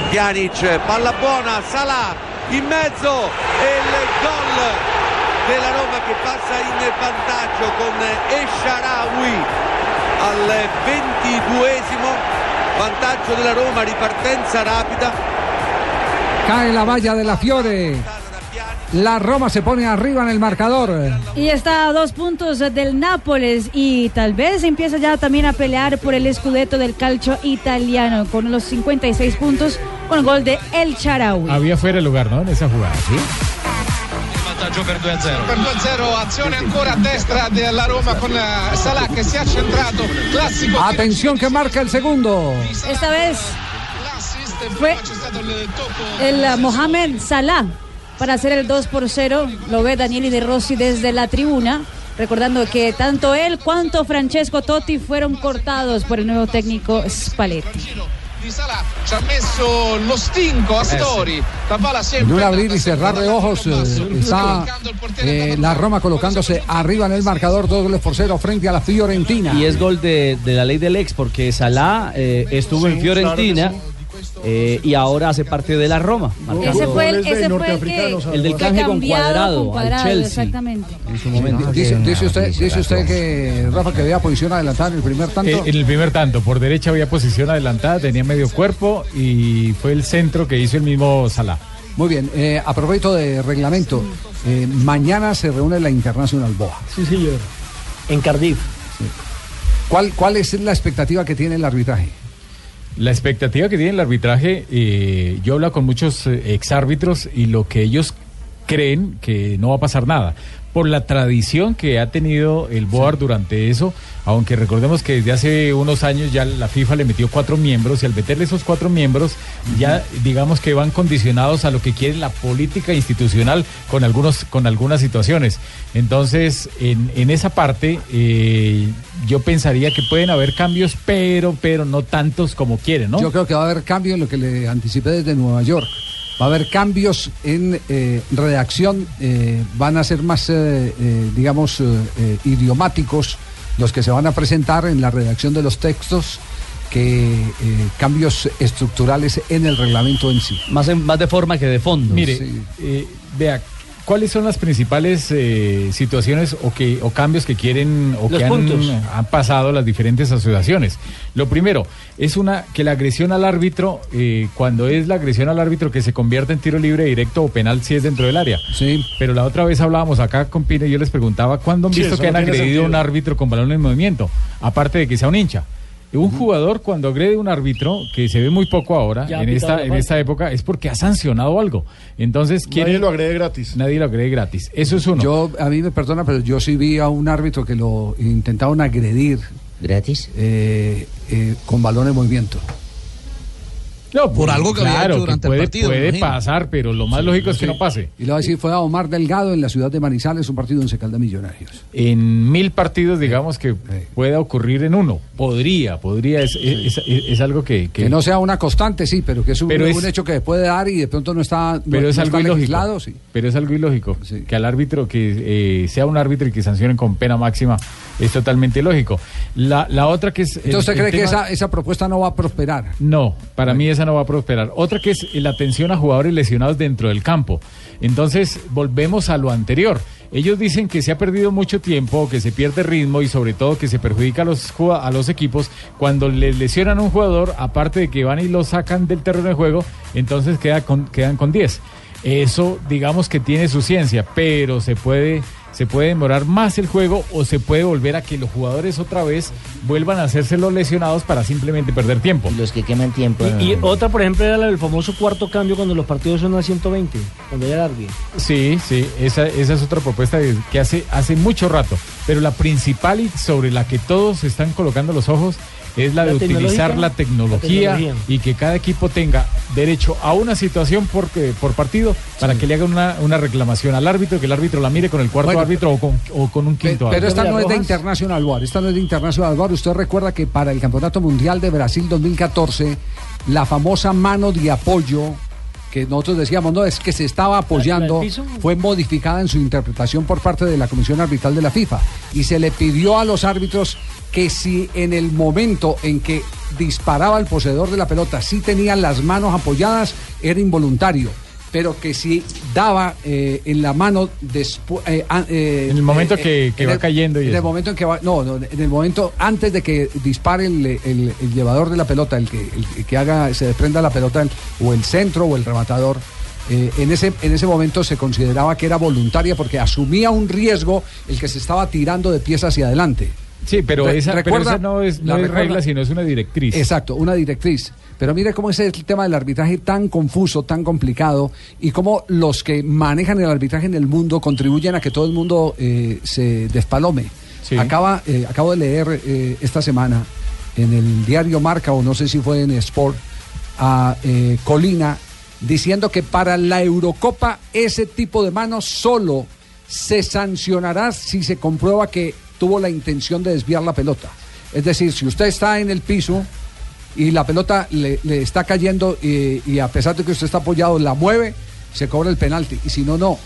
S25: Pjanic palla buona Salah in mezzo e il gol della Roma che passa in vantaggio con Esharawi al 22esimo vantaggio della Roma ripartenza rapida
S6: Cae la valla de la Fiore. La Roma se pone arriba en el marcador.
S7: Y está a dos puntos del Nápoles y tal vez empieza ya también a pelear por el escudeto del calcio italiano con los 56 puntos con el gol de El Charaui.
S15: Había fuera el lugar, ¿no? En esa jugada, ¿sí?
S18: Vantaggio per 2-0. Per 2-0, azione ancora a destra della Roma con eh, Salah che si è accentrato. Classico.
S6: Atención que marca el segundo.
S7: Esta vez fue el Mohamed Salah para hacer el 2 por 0. Lo ve Danieli De Rossi desde la tribuna. Recordando que tanto él cuanto Francesco Totti fueron cortados por el nuevo técnico Spalletti.
S18: Di Salah ci ha messo lo stinco a Stori. La palla
S6: En
S18: sempre
S6: un abrir y cerrar de ojos eh, está eh, la Roma colocándose arriba en el marcador dos goles por cero frente a la Fiorentina.
S14: Y es gol de, de la ley del ex, porque Salah eh, estuvo en Fiorentina. Eh, y ahora hace parte de la Roma. marcando-
S7: Ese fue el, ese fue el que
S14: El del canje con cuadrado,
S7: con
S14: al
S7: Cuadrado,
S14: Chelsea.
S7: Exactamente.
S14: En su momento.
S6: Dice, dice usted, dice usted que Rafa que había posición adelantada en el primer tanto.
S15: Eh, en el primer tanto, por derecha había posición adelantada, tenía medio cuerpo y fue el centro que hizo el mismo Salah.
S6: Muy bien, eh, a propósito de reglamento, eh, mañana se reúne la Internacional Boa.
S4: Sí, señor. En Cardiff.
S6: ¿Cuál, ¿Cuál es la expectativa que tiene el arbitraje?
S15: La expectativa que tiene el arbitraje, eh, yo hablo con muchos eh, exárbitros y lo que ellos creen que no va a pasar nada. Por la tradición que ha tenido el BOAR durante eso, aunque recordemos que desde hace unos años ya la FIFA le metió cuatro miembros y al meterle esos cuatro miembros ya digamos que van condicionados a lo que quiere la política institucional con algunos con algunas situaciones. Entonces, en, en esa parte eh, yo pensaría que pueden haber cambios, pero pero no tantos como quieren, ¿no?
S6: Yo creo que va a haber cambio en lo que le anticipé desde Nueva York. Va a haber cambios en eh, redacción, eh, van a ser más, eh, eh, digamos, eh, eh, idiomáticos los que se van a presentar en la redacción de los textos que eh, cambios estructurales en el reglamento en sí.
S14: Más, en- más de forma que de fondo.
S15: Mire, eh, vea, ¿cuáles son las principales eh, situaciones o, que, o cambios que quieren o
S4: Los
S15: que han, pasado las diferentes asociaciones? Lo primero es una que la agresión al árbitro, eh, cuando es la agresión al árbitro que se convierte en tiro libre directo o penal si es dentro del área.
S6: Sí.
S15: Pero la otra vez hablábamos acá con Pino y yo les preguntaba, ¿cuándo han visto que han agredido a un árbitro con balón en movimiento? Aparte de que sea un hincha. Un jugador cuando agrede a un árbitro, que se ve muy poco ahora,
S19: Ya ha
S15: en
S19: pitado
S15: esta,
S19: la
S15: en
S19: falta.
S15: esta época, es porque ha sancionado algo. Entonces,
S19: Nadie
S15: quiere
S19: lo agrede gratis.
S15: Nadie lo agrede gratis. Eso es uno.
S6: Yo, a mí me perdona, pero yo sí vi a un árbitro que lo intentaban agredir.
S13: ¿Gratis?
S6: con balón en movimiento.
S15: No,
S10: Por algo que había
S15: claro,
S10: hecho durante
S15: que puede,
S10: el partido,
S15: Puede pasar, pero lo más lógico es que no pase.
S6: Y le voy a decir, fue a Omar Delgado en la ciudad de Manizales, un partido en Secal de Millonarios.
S15: En mil partidos, digamos que pueda ocurrir en uno. Podría, podría, es, es, es- es algo que,
S6: Que no sea una constante, sí, pero que es un,
S15: Pero es-
S6: un hecho que puede dar y de pronto no está, no-
S15: Pero es
S6: no
S15: algo
S6: está
S15: ilógico.
S6: legislado, sí.
S15: Pero es algo ilógico. Que al árbitro que eh, sea un árbitro y que sancionen con pena máxima es totalmente lógico. La, la otra que es. el-
S6: Entonces, ¿usted
S15: el
S6: cree que esa, esa propuesta no va a prosperar?
S15: No, para mí no va a prosperar. Otra que es la atención a jugadores lesionados dentro del campo. Entonces, volvemos a lo anterior. Ellos dicen que se ha perdido mucho tiempo, que se pierde ritmo y sobre todo que se perjudica a los, a los equipos cuando les lesionan a un jugador, aparte de que van y lo sacan del terreno de juego, entonces queda quedan con 10. Eso digamos que tiene su ciencia, pero se puede se puede demorar más el juego o se puede volver a que los jugadores otra vez vuelvan a hacerse los lesionados para simplemente perder tiempo.
S13: Los que queman tiempo.
S4: Y, y otra, por ejemplo, era la del famoso cuarto cambio cuando los partidos son a 120, cuando ya derby.
S15: Sí, sí, esa, esa es otra propuesta de- que hace, hace mucho rato. Pero la principal y sobre la que todos están colocando los ojos es la,
S4: La
S15: de utilizar la tecnología,
S4: la tecnología.
S15: y que cada equipo tenga derecho a una situación por, que- por partido para que le hagan una, una reclamación al árbitro, que el árbitro la mire con el cuarto
S6: Bueno,
S15: árbitro o con, o con un quinto
S6: Pero
S15: árbitro.
S6: esta no es de International War, esta no es de International War. Usted recuerda que para el Campeonato Mundial de Brasil 2014, la famosa mano de apoyo que nosotros decíamos, no, es que se estaba apoyando, fue modificada en su interpretación por parte de la Comisión Arbitral de la FIFA. Y se le pidió a los árbitros que si en el momento en que disparaba el poseedor de la pelota, si tenían las manos apoyadas, era involuntario. Pero que si daba eh, en la mano después.
S15: En el momento que- que va cayendo y
S6: en el momento en que va. No, no, en el momento antes de que dispare el, el- el llevador de la pelota, el que, el que haga, se desprenda la pelota, el- o el centro o el rematador. eh, en, ese, en ese momento se consideraba que era voluntaria porque asumía un riesgo el que se estaba tirando de pies hacia adelante.
S15: Sí, pero esa, pero
S6: recuerda-
S15: esa no es, no
S6: la
S15: es
S6: recuerda-
S15: regla, sino es una directriz.
S6: Exacto, una directriz. Pero mire cómo es el tema del arbitraje tan confuso, tan complicado, y cómo los que manejan el arbitraje en el mundo contribuyen a que todo el mundo eh, se despalome. Acaba, eh, acabo de leer eh, esta semana en el diario Marca, o no sé si fue en Sport, a Colina, diciendo que para la Eurocopa ese tipo de manos solo se sancionará si se comprueba que tuvo la intención de desviar la pelota. Es decir, si usted está en el piso y la pelota le, está cayendo y, y a pesar de que usted está apoyado la mueve, se cobra el penalti. Y si no, no.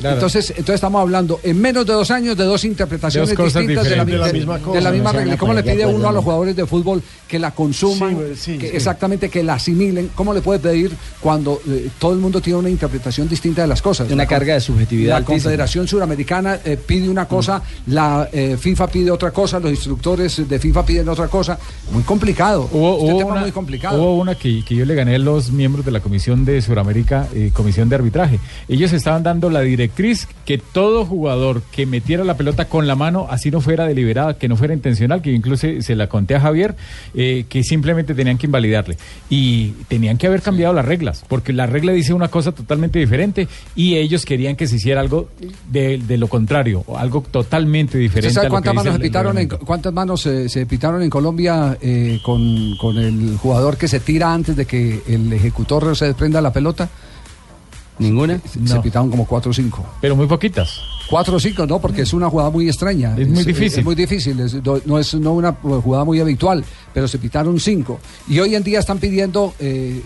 S6: Claro. Entonces, entonces estamos hablando en menos de dos años de dos interpretaciones
S15: Dos
S6: distintas de la,
S15: diferentes.
S6: de-
S15: De la misma
S6: de
S15: cosa.
S6: la misma
S15: No se van
S6: regla.
S15: a
S6: ¿Y ¿Cómo le
S15: poner de
S6: pide uno
S15: acuerdo,
S6: a los jugadores de fútbol que la consuman,
S19: Sí, sí,
S6: que
S19: sí.
S6: exactamente que la asimilen? ¿Cómo le puede pedir cuando eh, todo el mundo tiene una interpretación distinta de las cosas?
S14: Una
S6: La
S14: carga de subjetividad
S6: La
S14: altísima.
S6: Confederación Suramericana eh, pide una cosa, la eh, FIFA pide otra cosa, los instructores de FIFA piden otra cosa. Muy complicado.
S15: Hubo,
S6: Este
S15: hubo
S6: tema
S15: una,
S6: muy complicado.
S15: hubo una que, que yo le gané a los miembros de la Comisión de Sudamérica, eh, Comisión de Arbitraje. Ellos estaban dando la directriz que todo jugador que metiera la pelota con la mano, así no fuera deliberada, que no fuera intencional, que incluso se la conté a Javier, eh, que simplemente tenían que invalidarle. Y tenían que haber cambiado las reglas, porque la regla dice una cosa totalmente diferente y ellos querían que se hiciera algo de, de lo contrario, o algo totalmente diferente.
S6: ¿Usted sabe
S15: a lo
S6: cuántas manos, se pitaron en, cuántas manos eh, se pitaron en Colombia eh, con, con el jugador que se tira antes de que el ejecutor se desprenda la pelota?
S14: ¿Ninguna?
S6: Se, se pitaron como cuatro o cinco.
S15: Pero muy poquitas.
S6: Cuatro o cinco, no, porque es una jugada muy extraña.
S15: Es muy difícil.
S6: Es, muy difícil, es- no, no es no una jugada muy habitual, pero se pitaron cinco. Y hoy en día están pidiendo eh,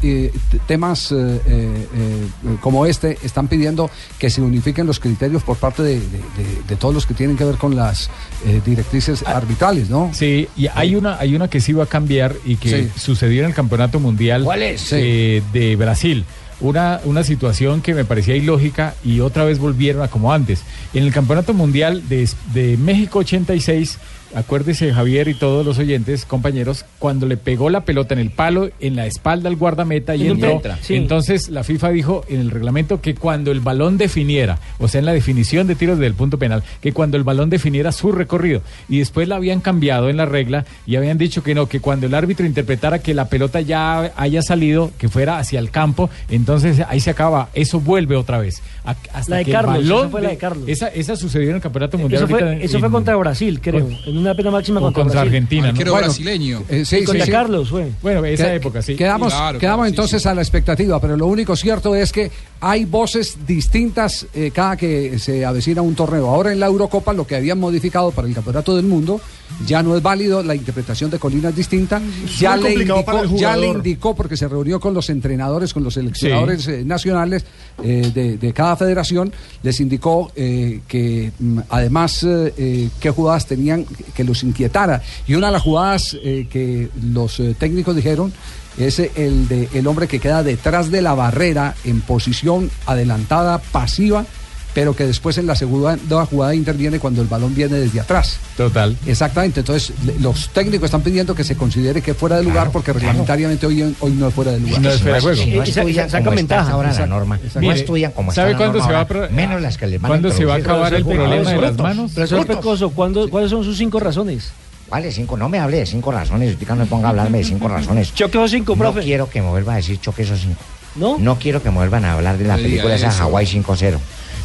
S6: t- temas eh, eh, eh, como este, están pidiendo que se unifiquen los criterios por parte de, de- de- de todos los que tienen que ver con las eh, directrices arbitrales, ¿no?
S15: Sí, y hay una, hay una que sí va a cambiar y que
S6: Sí.
S15: sucedió en el Campeonato Mundial
S6: ¿Cuál es?
S15: eh, de Brasil. Una, una situación que me parecía ilógica y otra vez volvieron a como antes. En el Campeonato Mundial de, de México 86, acuérdese Javier y todos los oyentes, compañeros, cuando le pegó la pelota en el palo, en la espalda al guardameta y entró.
S4: sí.
S15: Entonces la FIFA dijo en el reglamento que cuando el balón definiera, o sea, en la definición de tiros del punto penal, que cuando el balón definiera su recorrido, y después la habían cambiado en la regla y habían dicho que no, que cuando el árbitro interpretara que la pelota ya haya salido, que fuera hacia el campo, entonces ahí se acaba, eso vuelve otra vez. A- Hasta
S4: La de
S15: que el
S4: Carlos,
S15: balón
S4: esa fue la de Carlos.
S15: Esa, esa sucedió en el Campeonato Mundial.
S4: Eso
S15: ahorita
S4: fue,
S15: en-
S4: eso fue contra Brasil, creo. En una pena máxima contra,
S15: contra. Argentina, ¿no?
S11: Arquero
S15: Bueno,
S11: brasileño.
S6: Eh, sí, sí,
S4: contra
S6: sí.
S4: Carlos fue.
S15: Bueno, esa
S6: Que-
S15: época, sí.
S6: Quedamos,
S11: Claro,
S6: quedamos
S11: claro, sí,
S6: entonces
S11: sí.
S6: a la expectativa, pero lo único cierto es que hay voces distintas eh, cada que se avecina un torneo. Ahora en la Eurocopa lo que habían modificado para el Campeonato del Mundo ya no es válido, la interpretación de Colina es distinta. Ya le, indicó, ya le indicó, porque se reunió con los entrenadores, con los seleccionadores eh, nacionales eh, de, de cada federación, les indicó eh, que mm, además qué jugadas tenían que los inquietara. Y una de las jugadas que los técnicos dijeron es el de el hombre que queda detrás de la barrera en posición adelantada, pasiva, pero que después en la segunda jugada interviene cuando el balón viene desde atrás.
S15: Total.
S6: Exactamente, entonces le- los técnicos están pidiendo que se considere que fuera de lugar porque reglamentariamente hoy, hoy no es fuera de lugar.
S15: No es fuera de juego.
S13: No estudian como
S4: ventaja.
S13: ahora la norma, no estudian como
S15: ¿sabe cuándo se va a
S13: menos las que les van
S15: cuándo se va a acabar el
S13: Pero
S15: problema de las manos?
S4: Profesor. Pecoso, ¿cuándo- ¿cuáles son sus cinco razones?
S13: ¿Cuáles cinco? No me hable de cinco razones, usted no me ponga a hablarme de cinco razones.
S4: Choque o cinco,
S13: No
S4: profe.
S13: quiero que me vuelva a decir choque esos cinco.
S4: ¿No?
S13: No quiero que me vuelvan a hablar de la
S11: No
S13: película esa. Hawaii 5-0.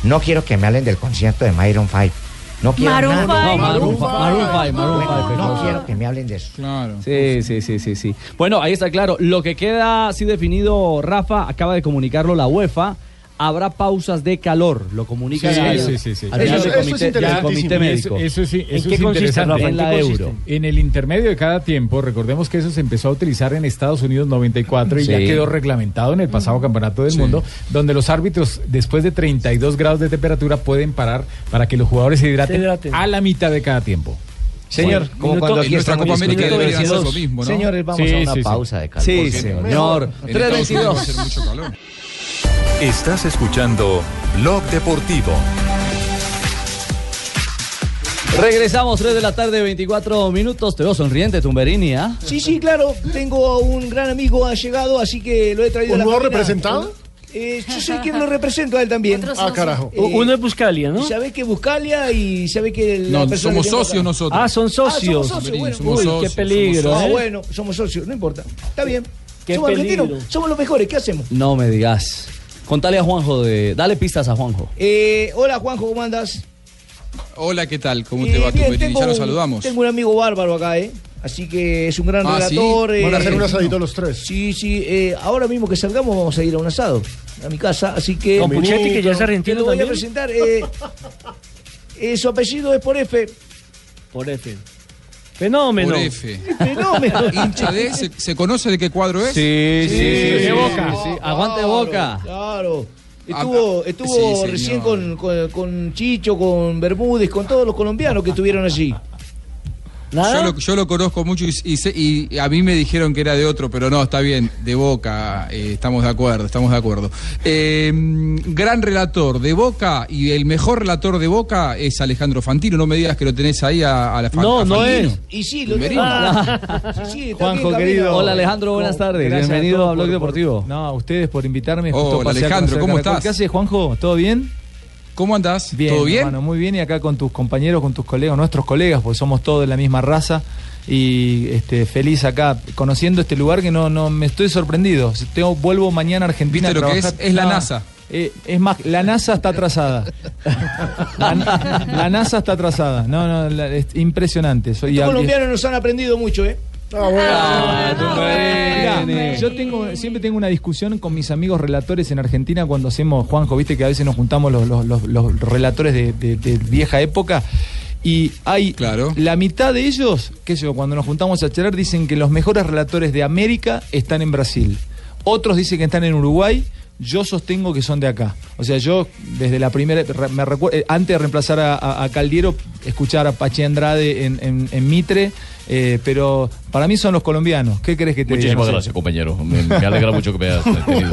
S13: No quiero que me hablen del concierto de Myron 5. No quiero
S7: Maroon
S13: nada.
S7: five.
S14: No, Maroon five, Maroon five, Maroon
S13: Bueno,
S14: five,
S13: no quiero que me hablen de eso.
S11: Claro.
S14: Sí, sí, sí, sí, sí. Bueno, ahí está claro. Lo que queda así definido, Rafa, acaba de comunicarlo la UEFA. Habrá pausas de calor, lo comunica
S15: Sí,
S14: al,
S15: sí, sí, sí.
S14: al
S19: Eso- es
S14: comité, comité
S19: Y
S14: médico.
S15: Eso, eso sí,
S4: ¿En
S15: eso
S4: qué
S15: es
S4: consiste,
S15: interesante.
S4: Rafa?
S14: En la
S4: qué
S14: euro.
S4: consiste?
S15: En el intermedio de cada tiempo, recordemos que eso se empezó a utilizar en Estados Unidos 94 y ya
S14: Sí.
S15: quedó reglamentado en el pasado campeonato del mundo, donde los árbitros después de 32 grados de temperatura pueden parar para que los jugadores se hidraten,
S4: Se hidraten.
S15: a la mitad de cada tiempo.
S13: Señor,
S4: Bueno,
S13: como
S4: minuto-
S13: cuando
S11: En
S13: aquí
S11: nuestra Copa América lo
S13: 22.
S11: mismo, ¿no?
S13: Señores, vamos
S15: Sí,
S13: a una
S15: sí, sí.
S13: pausa de calor.
S14: Sí, señor.
S11: En Estados Unidos va a
S14: 322.
S16: Estás escuchando Blog Deportivo.
S14: Regresamos 3 de la tarde, 24 minutos. Te veo sonriente, Tumberini, ¿ah?
S12: Sí, sí, claro. Tengo un gran amigo ha llegado, así que lo he traído
S19: ¿Un
S12: a la
S19: nuevo representado?
S12: Eh, yo soy quien lo represento a él también.
S19: Ah, carajo.
S12: Eh,
S4: Uno es Buscalia, ¿no?
S12: Sabe que Buscalia y sabe que
S11: No, somos socios nosotros.
S4: Ah, son socios.
S12: Ah, somos socios, bueno.
S11: Somos
S4: Uy,
S11: socios,
S4: qué
S11: somos
S4: peligro,
S12: Ah, bueno, somos socios, no importa. Está bien.
S4: Qué
S12: somos
S4: peligro.
S12: argentinos, somos los mejores, ¿qué hacemos?
S14: No me digas. Contale a Juanjo de. Dale pistas a Juanjo.
S12: Eh, hola Juanjo, ¿cómo andas?
S11: Hola, ¿qué tal? ¿Cómo
S12: Eh,
S11: te va,
S12: bien, tengo
S11: Ya nos saludamos.
S12: Tengo un amigo bárbaro acá, ¿eh? Así que es un gran
S11: Ah, ¿sí?
S12: relator.
S19: Van a hacer
S12: eh,
S19: un asadito los tres.
S12: Sí, sí. eh, ahora mismo que salgamos vamos a ir a un asado a mi casa, así que.
S4: Con Puchetti, que ya es
S12: Te
S4: argentino
S12: lo voy a
S4: también.
S12: presentar. eh, eh, su apellido es por F.
S4: Por F. Fenómeno.
S11: Por F.
S12: Fenómeno.
S11: ¿Hincha de? ¿Se, se conoce de qué cuadro es?
S14: Sí, sí, sí.
S4: de
S14: sí,
S4: Boca.
S14: sí. Aguante Boca.
S12: Claro. Estuvo, estuvo
S11: sí,
S12: recién con, con- con Chicho, con Bermúdez, con todos los colombianos que estuvieron allí.
S11: Yo lo, yo lo conozco mucho y, y sé- y a mí me dijeron que era de otro, pero no, está bien, de Boca, eh, estamos de acuerdo, estamos de acuerdo. Eh, gran relator de Boca y el mejor relator de Boca es Alejandro Fantino, no me digas que lo tenés ahí a, a la
S14: No,
S11: a
S14: no es.
S12: Y sí, lo
S11: Tumberini.
S14: Ah.
S12: Sí, sí, está
S14: Juanjo, querido. Hola, Alejandro, buenas tardes.
S26: Gracias
S14: Bienvenido
S26: todos
S14: a Blog
S26: por-
S14: Deportivo.
S26: por- no, a ustedes por invitarme.
S11: Hola,
S26: a
S11: Alejandro, ¿cómo estás?
S26: ¿Qué haces, Juanjo? ¿Todo bien?
S11: ¿Cómo andás?
S26: Bien,
S11: ¿Todo bien?
S26: hermano, muy bien. Y acá con tus compañeros, con tus colegas, nuestros colegas, porque somos todos de la misma raza. Y este, feliz acá, conociendo este lugar que no, no me estoy sorprendido. Tengo, vuelvo mañana a Argentina
S11: ¿Viste
S26: a
S11: lo que
S26: trabajar.
S11: es? Es la
S26: No,
S11: NASA.
S26: eh, es más, la NASA está atrasada. La, la NASA está atrasada. No, no, la- es impresionante. Soy
S12: Los colombianos nos han aprendido mucho, ¿eh?
S26: Mirá, yo tengo, siempre tengo una discusión con mis amigos relatores en Argentina cuando hacemos, Juanjo, viste que a veces nos juntamos los, los- los- los relatores de, de- de vieja época. Y hay la mitad de ellos, qué sé yo, cuando nos juntamos a charlar, dicen que los mejores relatores de América están en Brasil. Otros dicen que están en Uruguay. Yo sostengo que son de acá. O sea, yo desde la primera, me recuerdo, eh, antes de reemplazar a, a- a Caldiero, escuchar a Pachi Andrade en, en- en Mitre, eh, pero para mí son los colombianos. ¿Qué crees que te diga?
S27: Muchísimas
S26: sé.
S27: gracias, compañero. Me, me alegra mucho que me hayas tenido.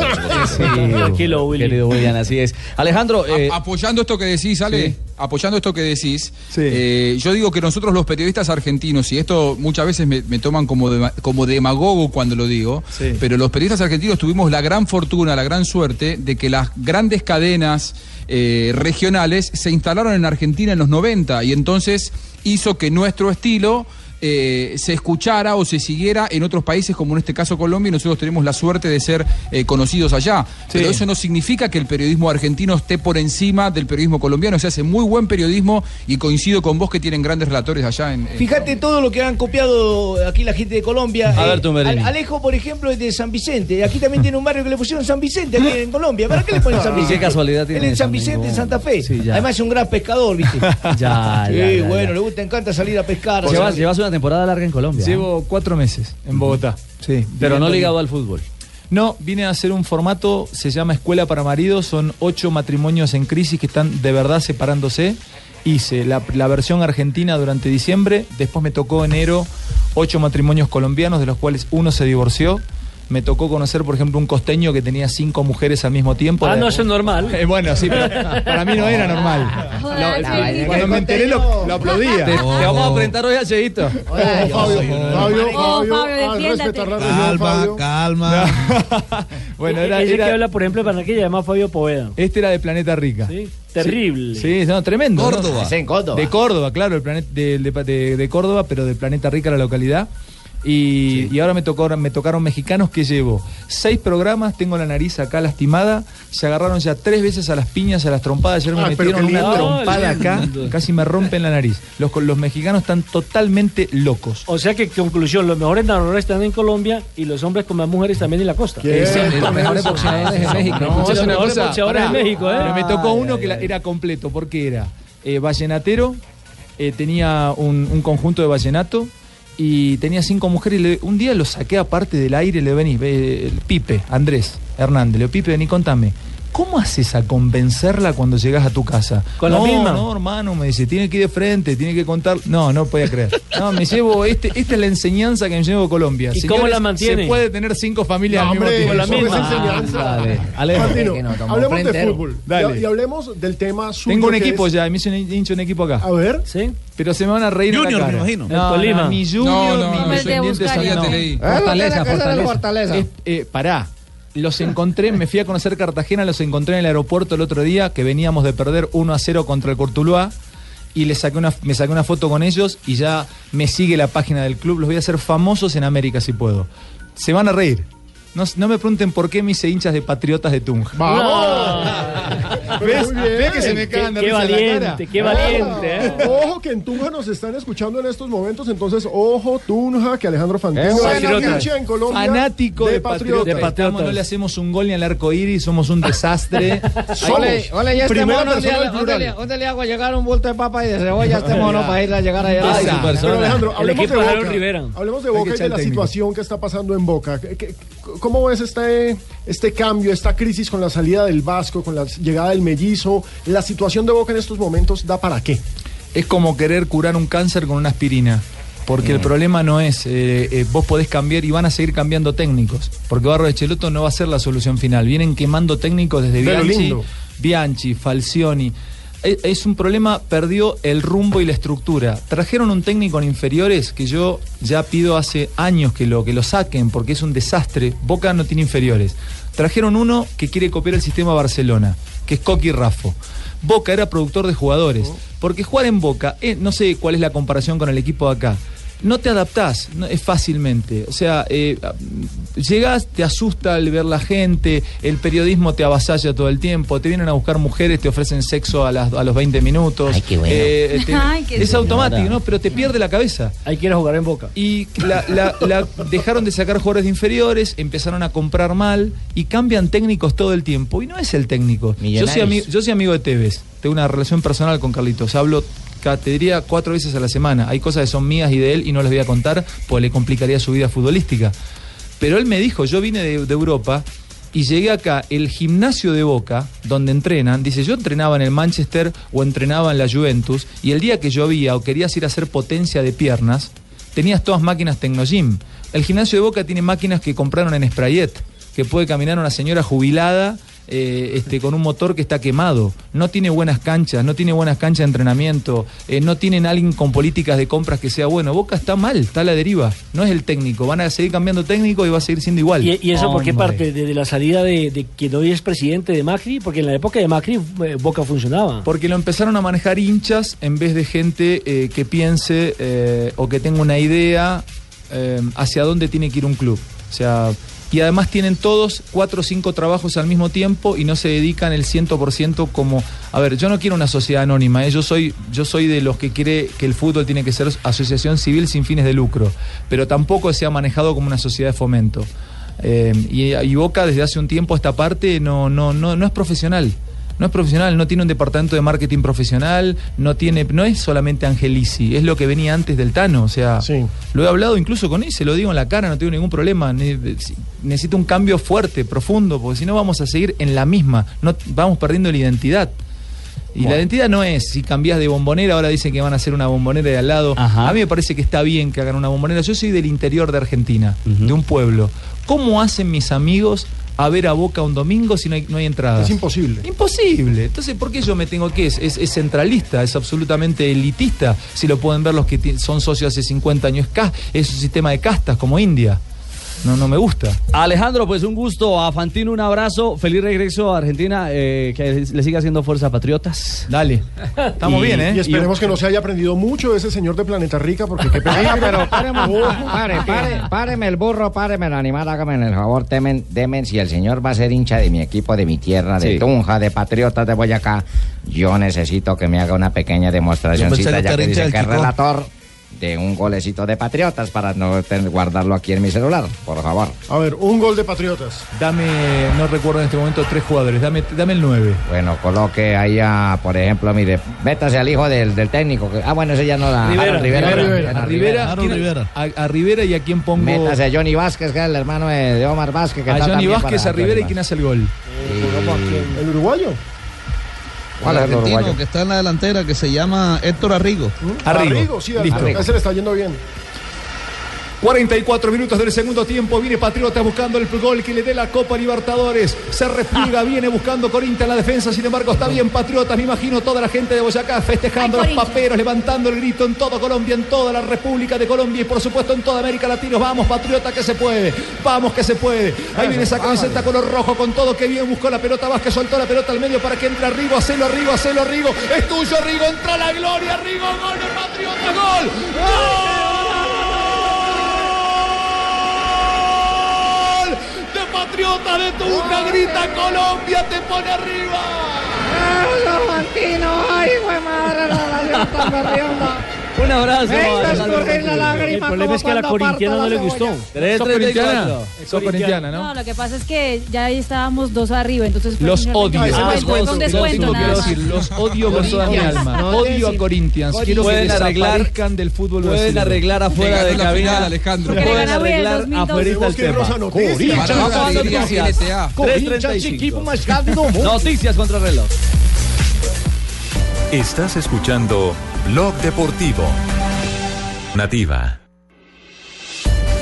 S14: tranquilo, Willy. Querido William, así es. Alejandro, eh,
S11: A- apoyando esto que decís, Ale,
S14: Sí.
S11: apoyando esto que decís, eh, yo digo que nosotros los periodistas argentinos, y esto muchas veces me, me toman como, como demagogo cuando lo digo,
S26: Sí.
S11: pero los periodistas argentinos tuvimos la gran fortuna, la gran suerte de que las grandes cadenas eh, regionales se instalaron en Argentina en los 90 y entonces hizo que nuestro estilo eh, se escuchara o se siguiera en otros países como en este caso Colombia y nosotros tenemos la suerte de ser eh, conocidos allá. Pero eso no significa que el periodismo argentino esté por encima del periodismo colombiano. Se hace muy buen periodismo y coincido con vos que tienen grandes relatores allá en... en-
S12: Fíjate todo lo que han copiado aquí la gente de Colombia.
S11: A ver.
S12: Al- Alejo, por ejemplo, es de San Vicente. Aquí también tiene un barrio que le pusieron San Vicente aquí en Colombia. ¿Para qué le ponen San
S14: Y qué
S12: Vicente?
S14: casualidad tiene
S12: Él es San Vicente,
S14: ¿no?
S12: Santa Fe.
S14: Sí.
S12: Además es un gran pescador, ¿viste?
S14: Ya,
S12: Sí,
S14: ya, ya,
S12: bueno,
S14: ya.
S12: le gusta, encanta salir a pescar.
S14: llevas,
S12: Sí.
S14: llevas una temporada larga en Colombia.
S26: Llevo cuatro meses en Bogotá. Sí.
S14: Pero no ligado al fútbol.
S26: No, vine a hacer un formato, se llama Escuela para Maridos, son ocho matrimonios en crisis que están de verdad separándose. Hice la, la versión argentina durante diciembre, después me tocó enero ocho matrimonios colombianos, de los cuales uno se divorció. Me tocó conocer, por ejemplo, un costeño que tenía cinco mujeres al mismo tiempo.
S4: Ah, no, eso es normal.
S26: Eh, bueno, sí, pero para mí no era normal. Lo- cuando me enteré lo, lo aplaudía.
S14: Te, te vamos a presentar hoy a
S19: Fabio,
S7: Oh,
S19: Fabio,
S7: Fabio,
S19: región, Fabio.
S10: calma.
S26: Bueno, era,
S4: Ese
S26: era-
S4: que habla, por ejemplo, de Barranquilla, se llama Fabio Poveda.
S26: este era de Planeta Rica.
S4: ¿sí? Terrible.
S26: Sí, no, tremendo. ¿no?
S12: Córdoba. Es en Córdoba.
S26: De Córdoba, claro, el planeta de, de- de- de Córdoba, pero del planeta Rica la localidad. Y, y ahora me tocó, me tocaron mexicanos que llevo seis programas, tengo la nariz acá lastimada, se agarraron ya tres veces a las piñas, a las trompadas, ayer me
S19: Ah,
S26: metieron una
S19: lindo.
S26: trompada acá, casi me rompen la nariz. Los, los mexicanos están totalmente locos.
S4: O sea que, conclusión, los mejores narradores están en Colombia y los hombres con más mujeres también en la costa.
S26: Los mejores boxeadores de México.
S4: No, los mejores boxeadores de México, ¿eh?
S26: Pero me tocó uno que la- era completo, porque era eh, vallenatero, eh, tenía un, un conjunto de vallenato y tenía cinco mujeres. Y le- un día lo saqué aparte del aire, le vení, ve, el Pipe, Andrés Hernández, le Pipe, vení, contame. ¿Cómo haces a convencerla cuando llegas a tu casa?
S4: ¿Con la
S26: no,
S4: misma?
S26: No, hermano, me dice, tiene que ir de frente, tiene que contar. No, no podía creer. No, me llevo, este, esta es la enseñanza que me llevo Colombia.
S4: ¿Y cómo la mantiene?
S26: Se puede tener cinco familias
S19: No,
S26: al mismo tiempo.
S19: eso no es enseñanza.
S26: Dale, Alejo.
S19: Martino,
S26: Que
S19: hablemos de fútbol
S26: Dale.
S19: Y, hablemos del tema suyo.
S26: Tengo un equipo
S19: es-
S26: ya, me hizo un hincha un equipo acá.
S19: A ver.
S4: ¿Sí?
S26: Pero se me van a reír en la
S10: Junior,
S26: cara.
S10: me imagino.
S26: No, no, mi Junior,
S11: No, no,
S26: mi
S11: no,
S26: Independiente
S11: leí.
S26: Fortaleza,
S13: Fortaleza.
S26: fortaleza. Es- eh, pará. Los encontré, me fui a conocer Cartagena, los encontré en el aeropuerto el otro día, que veníamos de perder 1 a 0 contra el Cortuluá. Y le saqué una, me saqué una foto con ellos y ya me sigue la página del club. Los voy a hacer famosos en América si puedo. Se van a reír. No, no me pregunten por qué me hice hinchas de patriotas de Tunja.
S19: ¡Vamos!
S26: ¿Ves?
S19: Muy bien.
S26: ¿Ves que se me
S4: Qué,
S26: cagan de
S4: qué
S26: risa en la cara?
S4: valiente, qué valiente. ¿eh?
S19: Ojo que en Tunja nos están escuchando en estos momentos, entonces ojo Tunja que Alejandro Fantino es
S26: patriota.
S19: hincha en Colombia
S26: Fanático de,
S19: Patriotas.
S26: patriotas. Estamos, no le hacemos un gol ni al arco iris, somos un desastre.
S13: Ole, ole, ya este mono, ¿dónde, le, dónde le hago llegar un bulto de papa y de cebolla a este mono para ir a llegar allá?
S26: Ay,
S19: Pero Alejandro, hablemos de
S4: de
S19: Boca.
S4: Rivera.
S19: Hablemos de Boca y de la situación que está pasando en Boca. ¿Qué- qué- ¿cómo ves este, este cambio, esta crisis con la salida del Vasco, con la llegada del mellizo? ¿La situación de Boca en estos momentos da para qué?
S26: Es como querer curar un cáncer con una aspirina. Porque el
S19: Mm.
S26: problema no es, eh, eh, vos podés cambiar y van a seguir cambiando técnicos. Porque Barro de Cheloto no va a ser la solución final. Vienen quemando técnicos desde Bianchi,
S19: lindo.
S26: Bianchi, Falcioni. E- Es un problema, perdió el rumbo y la estructura. Trajeron un técnico en inferiores que yo ya pido hace años que lo, que lo saquen porque es un desastre. Boca no tiene inferiores. Trajeron uno que quiere copiar el sistema Barcelona, que es Coqui Raffo. Boca era productor de jugadores. Porque jugar en Boca, eh, no sé cuál es la comparación con el equipo de acá. No te adaptás no, es fácilmente. O sea, eh, llegás, te asusta al ver la gente, el periodismo te avasalla todo el tiempo, te vienen a buscar mujeres, te ofrecen sexo a, las- a los 20 minutos. Eh, te-
S4: Ay, qué
S26: es
S4: señora.
S26: automático, ¿no? Pero te pierde la cabeza.
S4: Hay que ir a jugar en Boca.
S26: Y la, la- la- dejaron de sacar jugadores de inferiores, empezaron a comprar mal y cambian técnicos todo el tiempo. Y no es el técnico. Yo soy, yo soy amigo de Tevez. Tengo una relación personal con Carlitos. Hablo, te diría, cuatro veces a la semana. Hay cosas que son mías y de él y no les voy a contar porque le complicaría su vida futbolística. Pero él me dijo, yo vine de, de Europa y llegué acá, el gimnasio de Boca, donde entrenan, dice, yo entrenaba en el Manchester o entrenaba en la Juventus, y el día que llovía o querías ir a hacer potencia de piernas, tenías todas máquinas Tecnogym. El gimnasio de Boca tiene máquinas que compraron en Sprayet, que puede caminar una señora jubilada eh, este, con un motor que está quemado. No tiene buenas canchas, no tiene buenas canchas de entrenamiento, eh, no tienen alguien con políticas de compras que sea bueno. Boca está mal, está a la deriva. No es el técnico, van a seguir cambiando técnico y va a seguir siendo igual.
S4: ¿Y, y eso por qué
S26: Hombre.
S4: parte? ¿Desde la salida de, de quien hoy es presidente de Macri? Porque en la época de Macri eh, Boca funcionaba.
S26: Porque lo empezaron a manejar hinchas en vez de gente eh, que piense eh, o que tenga una idea eh, hacia dónde tiene que ir un club. O sea, y además tienen todos cuatro o cinco trabajos al mismo tiempo y no se dedican el 100% como... A ver, yo no quiero una sociedad anónima, ¿eh? yo, soy, yo soy de los que quiere que el fútbol tiene que ser asociación civil sin fines de lucro, pero tampoco se ha manejado como una sociedad de fomento. Eh, y, y Boca desde hace un tiempo esta parte no, no, no, no es profesional. No es profesional, no tiene un departamento de marketing profesional, no tiene, no es solamente Angelici, es lo que venía antes del Tano. O sea, lo he hablado incluso con él, se lo digo en la cara, no tengo ningún problema. Ne- Necesito un cambio fuerte, profundo, porque si no vamos a seguir en la misma, no vamos perdiendo la identidad. Y la identidad no es si cambias de bombonera, ahora dicen que van a hacer una bombonera de al lado. A mí me parece que está bien que hagan una bombonera. Yo soy del interior de Argentina, de un pueblo. ¿Cómo hacen mis amigos a ver a Boca un domingo si no hay, no hay entradas?
S19: Es imposible.
S26: Imposible. Entonces, ¿por qué yo me tengo que? Es, es, es centralista, es absolutamente elitista. Si lo pueden ver los que son socios hace 50 años, es un sistema de castas como India. No, no me gusta.
S14: Alejandro, pues un gusto. A Fantino un abrazo. Feliz regreso a Argentina. eh, que le siga haciendo fuerza a Patriotas.
S26: Dale. Estamos bien, ¿eh?
S19: Y esperemos que no se haya aprendido mucho de ese señor de Planeta Rica, porque qué peligro.
S13: pero páreme, pare, pare, páreme el burro, páreme el animal, hágame el favor, temen, demen, si el señor va a ser hincha de mi equipo, de mi tierra, de
S14: Sí.
S13: Tunja, de Patriotas de Boyacá, yo necesito que me haga una pequeña
S10: Yo
S13: demostración,
S10: pensé que
S13: ya que dice que es
S10: Chicó.
S13: relator de un golecito de Patriotas para no tener- guardarlo aquí en mi celular, por favor.
S19: A ver, un gol de Patriotas.
S26: Dame, no recuerdo en este momento, tres jugadores. Dame, dame el 9.
S13: Bueno, coloque ahí a, por ejemplo, mire, métase al hijo del, del técnico. que- ah, bueno, ese ya no la...
S26: Rivera,
S13: Aaron
S26: Rivera, a Rivera,
S10: Aaron
S26: ¿quién-
S10: Rivera.
S26: A, a Rivera y a quién pongo.
S13: Métase a Johnny Vázquez, que es el hermano de, Omar Vázquez. Que
S26: a
S13: está
S26: Johnny Vázquez, a Rivera y quién hace el gol.
S19: ¿El uruguayo?
S13: ¿Cuál
S10: el
S13: es el
S10: argentino
S13: uruguayo?
S10: que está en la delantera que se llama Héctor Arrigo.
S19: Arrigo, sí,
S26: Listo.
S19: a ese le está yendo bien.
S26: 44 minutos del segundo tiempo. Viene Patriota buscando el gol que le dé la Copa Libertadores. Se repliega, viene buscando Corinthians en la defensa. Sin embargo, está bien Patriota. Me imagino toda la gente de Boyacá festejando
S7: Ay,
S26: los paperos, levantando el grito en toda Colombia, en toda la República de Colombia y por supuesto en toda América Latina. Vamos, Patriota, que se puede. Vamos, que se puede. Ahí viene esa camiseta color rojo con todo. Que bien buscó la pelota. Vázquez soltó la pelota al medio para que entre Rigo. Hacelo, Rigo, hacelo, Rigo. Es tuyo, Rigo. Entra la gloria, Rigo. Gol de Patriota. Gol. ¡Gol! Patriota de Tuca, grita Colombia, te pone arriba.
S13: ¡Eso, Fantino! ¡Ay, güey, madre, la nación tan berrionda!
S14: Un abrazo.
S28: Escurrir la lágrima
S4: El problema es que a la corintiana no le gustó.
S28: cebolla.
S14: Tres,
S26: ¿Sos
S14: treinta y
S26: corintiana?
S14: cuatro.
S26: Sos corintiana, ¿no?
S7: No, lo que pasa es que ya ahí estábamos dos arriba, entonces fue
S26: Los odio. Ah, los odio con toda mi alma.
S28: No
S26: Odio a Corinthians. Quiero que desaparezcan del fútbol
S14: Pueden arreglar afuera de cabina.
S11: Alejandro.
S14: Pueden arreglar
S7: 2002.
S14: afuera el
S19: Tenemos que irnos a
S14: tema.
S28: Corinthians,
S14: 3:35.
S28: equipo más grande do mundo.
S14: Noticias contra reloj.
S16: Estás escuchando Blog Deportivo. Nativa.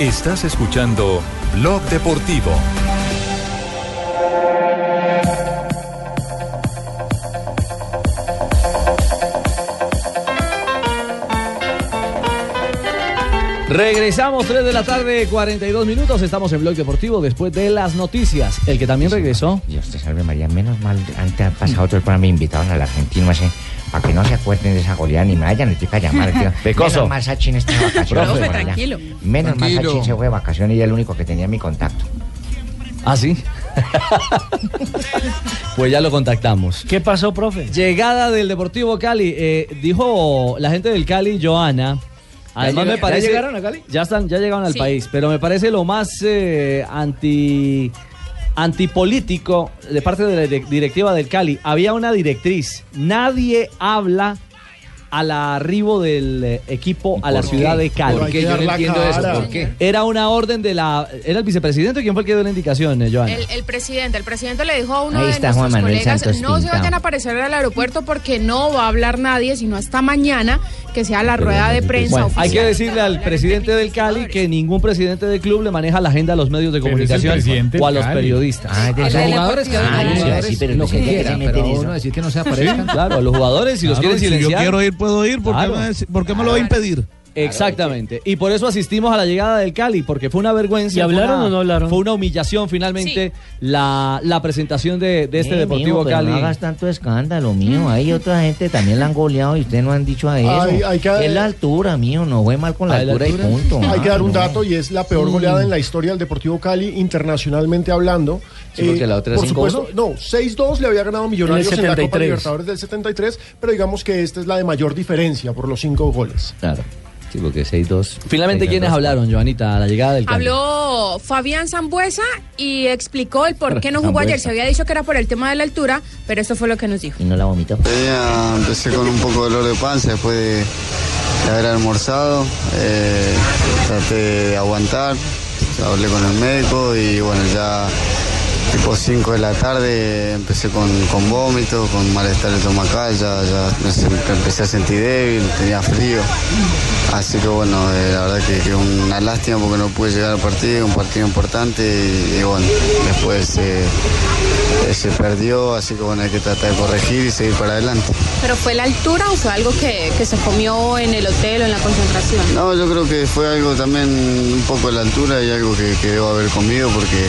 S16: Estás escuchando Blog Deportivo.
S14: Regresamos 3 de la tarde, 42 minutos. Estamos en Blog Deportivo después de las noticias. El que también regresó.
S13: Dios te salve María, menos mal, antes ha pasado todo el programa me invitaron al argentino ese, para que no se acuerden de esa goleada ni me vayan a toca llamar, tío.
S14: Pecoso.
S13: Menos mal Sachin está de vacaciones.
S14: Profe, tranquilo.
S13: Menos mal. Sachin se fue de vacaciones y era el único que tenía mi contacto.
S14: Ah, sí. pues ya lo contactamos.
S4: ¿Qué pasó, profe?
S14: Llegada del Deportivo Cali. eh, dijo la gente del Cali, Joana. Además me parece.
S4: ya llegaron a Cali?
S14: Ya están, ya llegaron al
S4: Sí.
S14: país. Pero me parece lo más eh, anti antipolítico de parte de la directiva del Cali. Había una directriz. Nadie habla al arribo del eh, equipo a la ciudad de Cali.
S27: ¿Por qué? Yo no entiendo eso. ¿Por qué?
S14: Era una orden de la. ¿Era el vicepresidente quién fue el que dio la indicación, eh, Joana?
S29: El, el presidente, el presidente le dijo a uno
S14: Ahí
S29: de
S14: está
S29: nuestros
S14: Juan
S29: colegas,
S14: Santos
S29: no se vayan a aparecer al aeropuerto porque no va a hablar nadie, sino hasta mañana que sea la rueda de prensa
S14: Bueno, hay que
S29: oficial.
S14: decirle al presidente del Cali que ningún presidente del club le maneja la agenda a los medios de comunicación o a los periodistas.
S15: Ah, de- Los jugadores que
S14: Ah,
S15: hablan,
S14: sí, pero
S15: que
S14: se
S15: pero uno decir que no se aparezcan.
S14: Claro, a los jugadores, si los quieren
S10: si yo
S14: silenciar.
S10: quiero ir, puedo ir, ¿por qué me- por qué me lo va a impedir?
S14: Exactamente. Y por eso asistimos a la llegada del Cali, porque fue una vergüenza.
S4: ¿Y hablaron
S14: una-
S4: o no hablaron?
S14: Fue una humillación finalmente la, la presentación de, de este
S13: Eh,
S14: Deportivo
S13: mijo, pero
S14: Cali.
S13: No hagas tanto escándalo, mío. Hay otra gente también la han goleado y ustedes no han dicho a eso.
S19: Hay- hay que-
S13: Es la altura, mío. No fue mal con la
S19: Ah, ¿la
S13: altura,
S19: altura?
S13: y punto.
S19: Hay que dar un
S13: Ah, no.
S19: dato y es la peor goleada en la historia del Deportivo Cali internacionalmente hablando.
S13: Sí, porque la otra es
S19: por
S13: 5-1.
S19: supuesto, no, 6-2 le había ganado Millonarios
S4: En
S19: la Copa
S4: 73.
S19: Libertadores del 73, pero digamos que esta es la de mayor diferencia por los cinco goles.
S13: Claro. Sí, porque 6-2.
S14: Finalmente, ¿quiénes hablaron, Joanita, a la llegada del Cali?
S29: Habló Fabián Zambuesa y explicó el por qué no jugó
S13: Zambuesa.
S29: ayer. Se había dicho que era por el tema de la altura, pero esto fue lo que nos dijo.
S13: Y no la vomitó.
S30: Tenía- empecé con un poco de dolor de panza después de, de haber almorzado. eh, traté de aguantar, hablé con el médico y bueno, ya tipo 5 de la tarde empecé con, con vómito, con malestar estomacal, ya, ya me empecé a sentir débil, tenía frío. Así que bueno, eh, la verdad que, que una lástima porque no pude llegar al partido, un partido importante y, y bueno, después eh, eh, se perdió, así que bueno, hay que tratar de corregir y seguir para adelante.
S29: ¿Pero fue la altura o fue algo que, que se comió en el hotel o en la concentración?
S30: No, yo creo que fue algo también un poco de la altura y algo que, que debo haber comido porque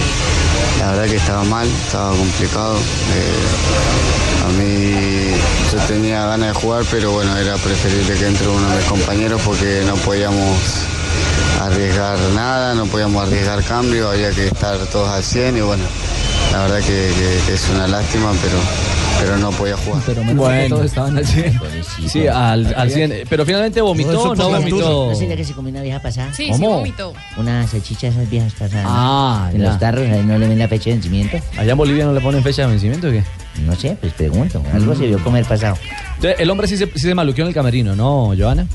S30: la verdad que estaba mal, estaba complicado. Eh, a mí yo tenía ganas de jugar, pero bueno, era preferible que entre uno de mis compañeros porque no podíamos arriesgar nada, no podíamos arriesgar cambio, había que estar todos al 100 y bueno, la verdad que es una lástima, pero, pero no podía jugar.
S14: Bueno.
S26: todos estaban al 100.
S14: Sí, al, al 100. Pero finalmente vomitó o no vomitó.
S13: ¿No sería que se comió una vieja pasada?
S29: Sí,
S14: ¿Cómo?
S29: sí vomitó.
S13: Una salchicha esas viejas pasadas.
S14: Ah,
S13: En
S14: ya.
S13: los tarros ahí no le ven la fecha de vencimiento.
S14: ¿Allá en Bolivia no le ponen fecha de vencimiento o qué?
S13: No sé, pues pregunto. Algo
S14: Mm.
S13: se vio comer pasado.
S14: Entonces, el hombre sí se, sí se maluqueó en el camerino, ¿no, Joana?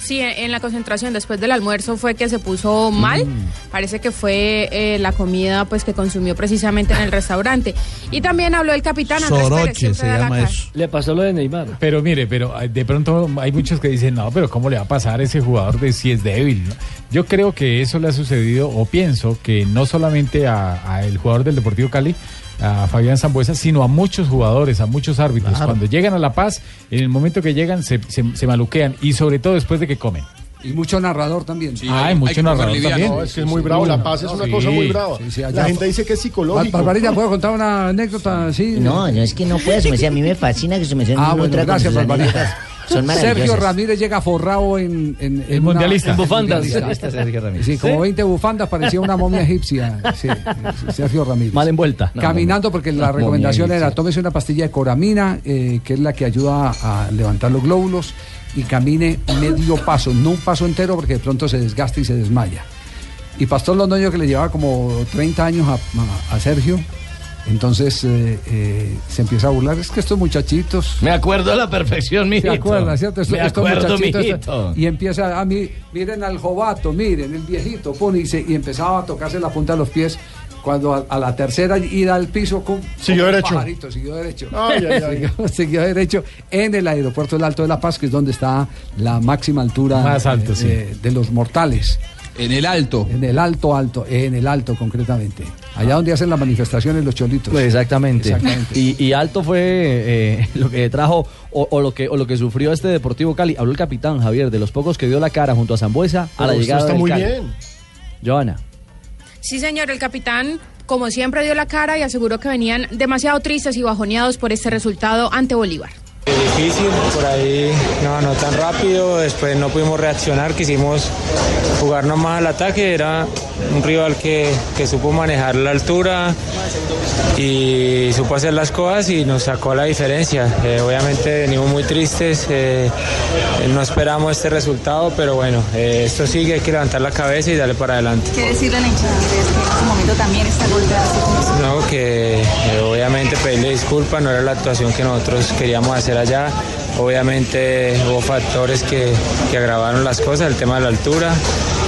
S29: Sí, en la concentración después del almuerzo fue que se puso mal.
S14: Mm.
S29: Parece que fue eh, la comida pues que consumió precisamente en el restaurante. Y también habló el capitán Andrés Pérez, da la cara.
S4: Le pasó lo de Neymar.
S15: Pero mire, pero eh, de pronto hay muchos que dicen, no, pero ¿cómo le va a pasar a ese jugador de si es débil? no?". Yo creo que eso le ha sucedido, o pienso que no solamente a, a el jugador del Deportivo Cali, a Fabián Zambuesa, sino a muchos jugadores, a muchos árbitros.
S6: Claro.
S15: Cuando llegan a La Paz, en el momento que llegan se, se- se maluquean y sobre todo después de que comen.
S6: Y mucho narrador también.
S15: Ah, hay mucho narrador también.
S19: No, es que es muy bravo, La Paz es una
S15: Sí.
S19: cosa muy brava.
S6: Sí, sí,
S19: la gente dice que es psicológico.
S6: Barbarita, ¿puedo contar una anécdota así?
S13: No, no es que no me decía, a mí me fascina que se me
S6: Ah, bueno, gracias, Barbarita.
S13: Son.
S6: Sergio Ramírez llega forrado en, en, en
S14: mundialista.
S6: una-
S14: En bufandas.
S6: mundialista.
S14: Sergio Ramírez.
S6: Sí, como
S14: ¿Sí?
S6: 20 bufandas, parecía una momia egipcia. Sí, Sergio Ramírez.
S14: Mal envuelta.
S6: Caminando, porque la recomendación era tómese una pastilla de coramina, eh, que es la que ayuda a levantar los glóbulos, y camine medio paso, no un paso entero, porque de pronto se desgasta y se desmaya. Y Pastor Londoño, que le llevaba como 30 años a Sergio, entonces eh, eh, se empieza a burlar. Es que estos muchachitos.
S13: Me acuerdo a la perfección, mijito.
S6: ¿Se acuerda, cierto? Estos-
S13: Me
S6: estos
S13: acuerdo,
S6: muchachitos,
S13: mijito.
S6: Y empieza a mí, miren al jovato, miren, el viejito, pone y, se- y empezaba a tocarse la punta de los pies. Cuando a, a la tercera ida al piso, con,
S19: Siguió
S6: como un
S19: derecho.
S6: pajarito, siguió derecho.
S19: Ay, ay, ay.
S6: Siguió, siguió derecho en el aeropuerto del Alto de la Paz, que es donde está la máxima altura
S15: Más alto,
S6: eh,
S15: sí.
S6: eh, de los mortales.
S11: En el alto.
S6: En el alto, alto, en el alto concretamente. Allá donde hacen las manifestaciones los cholitos.
S14: Pues exactamente.
S6: Exactamente.
S14: Y, y alto fue eh, lo que trajo o, o lo que o lo que sufrió este Deportivo Cali. Habló el capitán Javier de los pocos que dio la cara junto a Zambuesa a la llegada
S19: está
S14: del
S19: muy
S14: Cali.
S19: bien.
S14: Joana.
S29: Sí, señor, el capitán, como siempre, dio la cara y aseguró que venían demasiado tristes y bajoneados por este resultado ante Bolívar.
S31: Difícil, por ahí no, no tan rápido, después no pudimos reaccionar, quisimos jugarnos más al ataque, era un rival que, que supo manejar la altura y supo hacer las cosas y nos sacó la diferencia. Eh, obviamente venimos muy tristes, eh, no esperamos este resultado, pero bueno, eh, esto sigue, hay que levantar la cabeza y darle para adelante.
S32: ¿Qué decirle a la hinchada de que en este momento también está golpeada?
S31: No, que obviamente pedirle disculpas, no era la actuación que nosotros queríamos hacer allá. Obviamente hubo factores que, que agravaron las cosas, el tema de la altura.